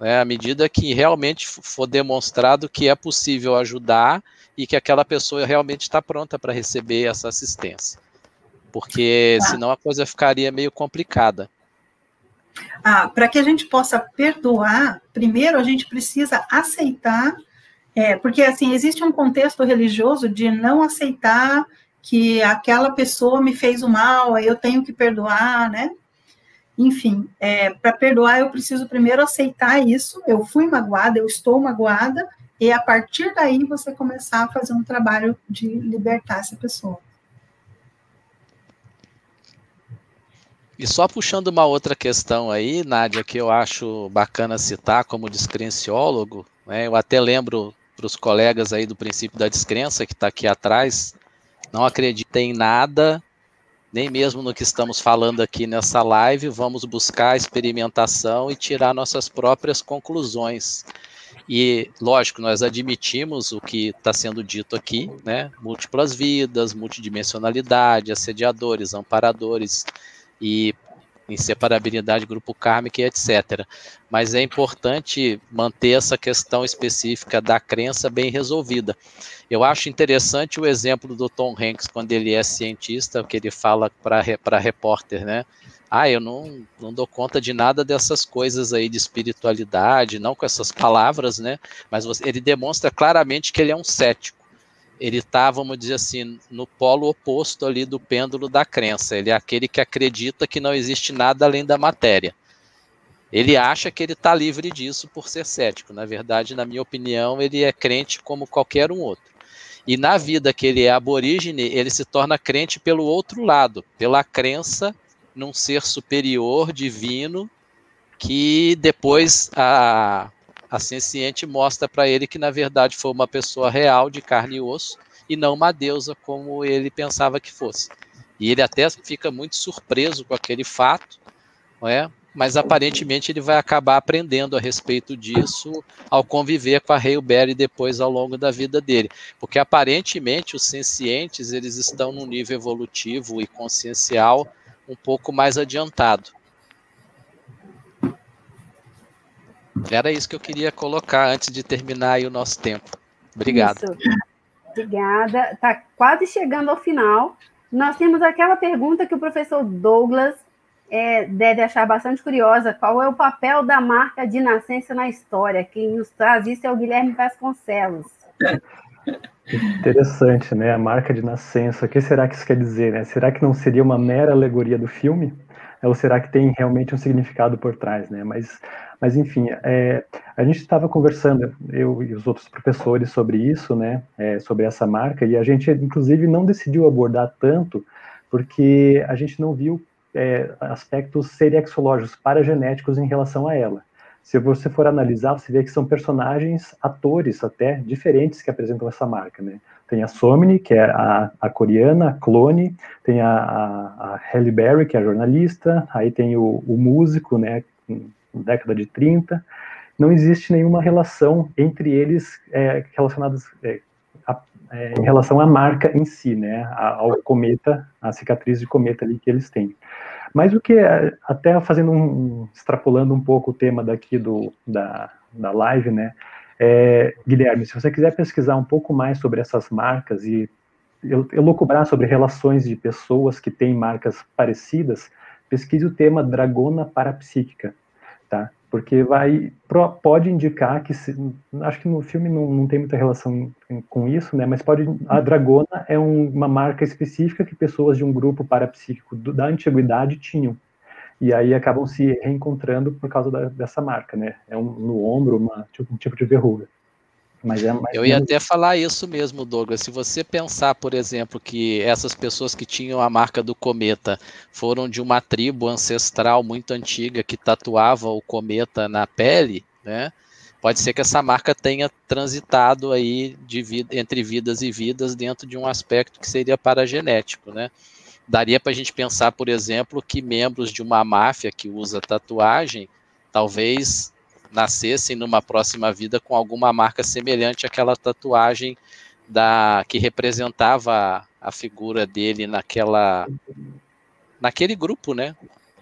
né, à medida que realmente for demonstrado que é possível ajudar e que aquela pessoa realmente está pronta para receber essa assistência. Porque tá. senão a coisa ficaria meio complicada. Ah, para que a gente possa perdoar, primeiro a gente precisa aceitar, é, porque assim existe um contexto religioso de não aceitar que aquela pessoa me fez o mal, eu tenho que perdoar, né? Enfim, é, para perdoar, eu preciso primeiro aceitar isso. Eu fui magoada, eu estou magoada, e a partir daí você começar a fazer um trabalho de libertar essa pessoa. E só puxando uma outra questão aí, Nádia, que eu acho bacana citar como descrenciólogo, né, eu até lembro para os colegas aí do princípio da descrença, que está aqui atrás, não acreditem em nada nem mesmo no que estamos falando aqui nessa live, vamos buscar a experimentação e tirar nossas próprias conclusões. E, lógico, nós admitimos o que está sendo dito aqui, né? Múltiplas vidas, multidimensionalidade, assediadores, amparadores e inseparabilidade, grupo kármico e etc. Mas é importante manter essa questão específica da crença bem resolvida. Eu acho interessante o exemplo do Tom Hanks, quando ele é cientista, que ele fala para repórter, né? Ah, eu não, não dou conta de nada dessas coisas aí de espiritualidade, não com essas palavras, né? Mas ele demonstra claramente que ele é um cético ele está, vamos dizer assim, no polo oposto ali do pêndulo da crença. Ele é aquele que acredita que não existe nada além da matéria. Ele acha que ele está livre disso por ser cético. Na verdade, na minha opinião, ele é crente como qualquer um outro. E na vida que ele é aborígene, ele se torna crente pelo outro lado, pela crença num ser superior, divino, que depois a, a senciente mostra para ele que, na verdade, foi uma pessoa real, de carne e osso, e não uma deusa como ele pensava que fosse. E ele até fica muito surpreso com aquele fato, não é? mas aparentemente ele vai acabar aprendendo a respeito disso ao conviver com a Hailberry depois ao longo da vida dele, porque aparentemente os sencientes eles estão num nível evolutivo e consciencial um pouco mais adiantado. Era isso que eu queria colocar antes de terminar aí o nosso tempo. Obrigado. Isso. Obrigada. Está quase chegando ao final. Nós temos aquela pergunta que o professor Douglas é, deve achar bastante curiosa. Qual é o papel da marca de nascença na história? Quem nos traz isso é o Guilherme Vasconcelos. Interessante, né? A marca de nascença. O que será que isso quer dizer? Né? Será que não seria uma mera alegoria do filme? Ou será que tem realmente um significado por trás, né? Mas mas, enfim, é, a gente estava conversando, eu e os outros professores, sobre isso, né, é, sobre essa marca, e a gente, inclusive, não decidiu abordar tanto, porque a gente não viu é, aspectos serexológicos, paragenéticos em relação a ela. Se você for analisar, você vê que são personagens, atores até, diferentes que apresentam essa marca, né? Tem a Somni, que é a, a coreana, a clone, tem a, a, a Halle Berry, que é a jornalista, aí tem o, o músico, né, década de 30, não existe nenhuma relação entre eles é, é, é, em relação à marca em si, né, ao cometa, a cicatriz de cometa ali que eles têm. Mas o que é, até fazendo um, extrapolando um pouco o tema daqui do, da, da live, né, Guilherme, se você quiser pesquisar um pouco mais sobre essas marcas e elocubrar sobre relações de pessoas que têm marcas parecidas, pesquise o tema dragona parapsíquica tá? porque vai pode indicar que se, acho que no filme não, não tem muita relação com isso, né? Mas pode a dragona é um, uma marca específica que pessoas de um grupo parapsíquico do, da antiguidade tinham e aí acabam se reencontrando por causa da, dessa marca, né? É um, no ombro uma, tipo, um tipo de verruga. Mas é Eu ia até falar isso mesmo, Douglas. Se você pensar, por exemplo, que essas pessoas que tinham a marca do cometa foram de uma tribo ancestral muito antiga que tatuava o cometa na pele, né? Pode ser que essa marca tenha transitado aí vida, entre vidas e vidas dentro de um aspecto que seria paragenético, né? Daria para a gente pensar, por exemplo, que membros de uma máfia que usa tatuagem talvez nascessem numa próxima vida com alguma marca semelhante àquela tatuagem da que representava a figura dele naquela naquele grupo, né?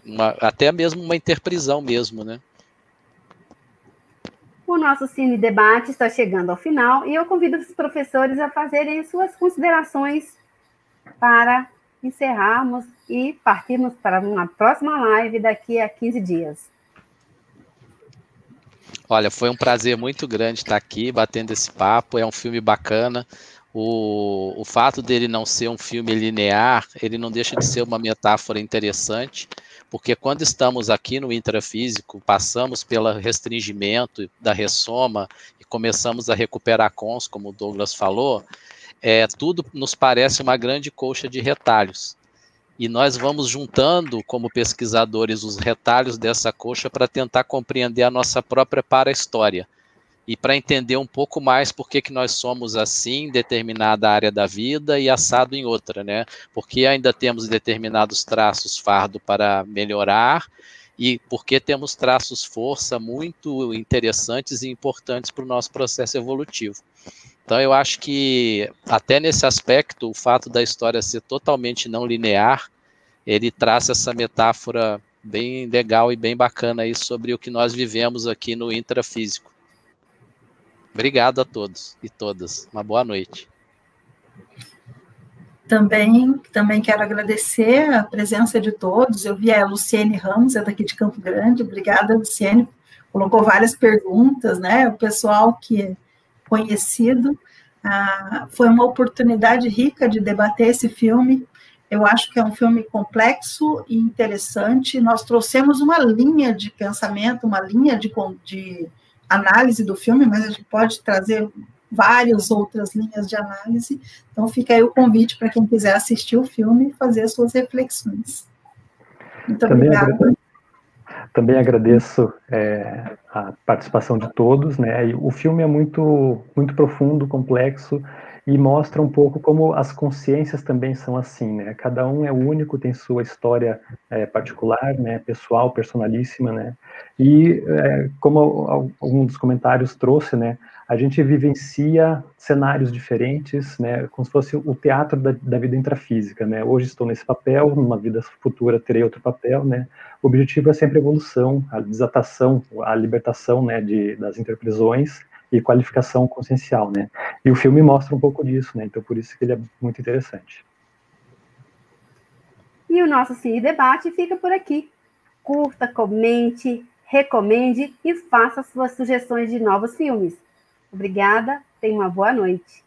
Uma, até mesmo uma interprisão mesmo, né? O nosso Cine Debate está chegando ao final e eu convido os professores a fazerem suas considerações para encerrarmos e partirmos para uma próxima live daqui a 15 dias. Olha, foi um prazer muito grande estar aqui batendo esse papo. É um filme bacana. O, o fato dele não ser um filme linear, ele não deixa de ser uma metáfora interessante, porque quando estamos aqui no intrafísico, passamos pelo restringimento da ressoma e começamos a recuperar cons, como o Douglas falou, é, tudo nos parece uma grande colcha de retalhos. E nós vamos juntando, como pesquisadores, os retalhos dessa coxa para tentar compreender a nossa própria para-história. E para entender um pouco mais por que, que nós somos assim em determinada área da vida e assado em outra, né? Porque ainda temos determinados traços fardo para melhorar e porque temos traços força muito interessantes e importantes para o nosso processo evolutivo. Então eu acho que até nesse aspecto, o fato da história ser totalmente não linear, ele traz essa metáfora bem legal e bem bacana aí sobre o que nós vivemos aqui no intrafísico. Obrigado a todos e todas. Uma boa noite. Também, também quero agradecer a presença de todos. Eu vi a Luciene Ramos, é daqui de Campo Grande. Obrigada, Luciene. Colocou várias perguntas, né? O pessoal que conhecido. Ah, foi uma oportunidade rica de debater esse filme. Eu acho que é um filme complexo e interessante. Nós trouxemos uma linha de pensamento, uma linha de, de análise do filme, mas a gente pode trazer várias outras linhas de análise. Então, fica aí o convite para quem quiser assistir o filme e fazer as suas reflexões. Muito Também obrigada. Também agradeço é, a participação de todos, né? o filme é muito, muito profundo, complexo e mostra um pouco como as consciências também são assim, né? Cada um é único, tem sua história é, particular, né? Pessoal, personalíssima, né? E é, como algum dos comentários trouxe, né? A gente vivencia cenários diferentes, né, como se fosse o teatro da, da, vida intrafísica, né, hoje estou nesse papel, numa vida futura terei outro papel, né, o objetivo é sempre a evolução, a desatação, a libertação, né, de, das interprisões e qualificação consciencial, né, e o filme mostra um pouco disso, né, então por isso que ele é muito interessante. E o nosso Cine Debate fica por aqui. Curta, comente, recomende e faça suas sugestões de novos filmes. Obrigada, tenha uma boa noite.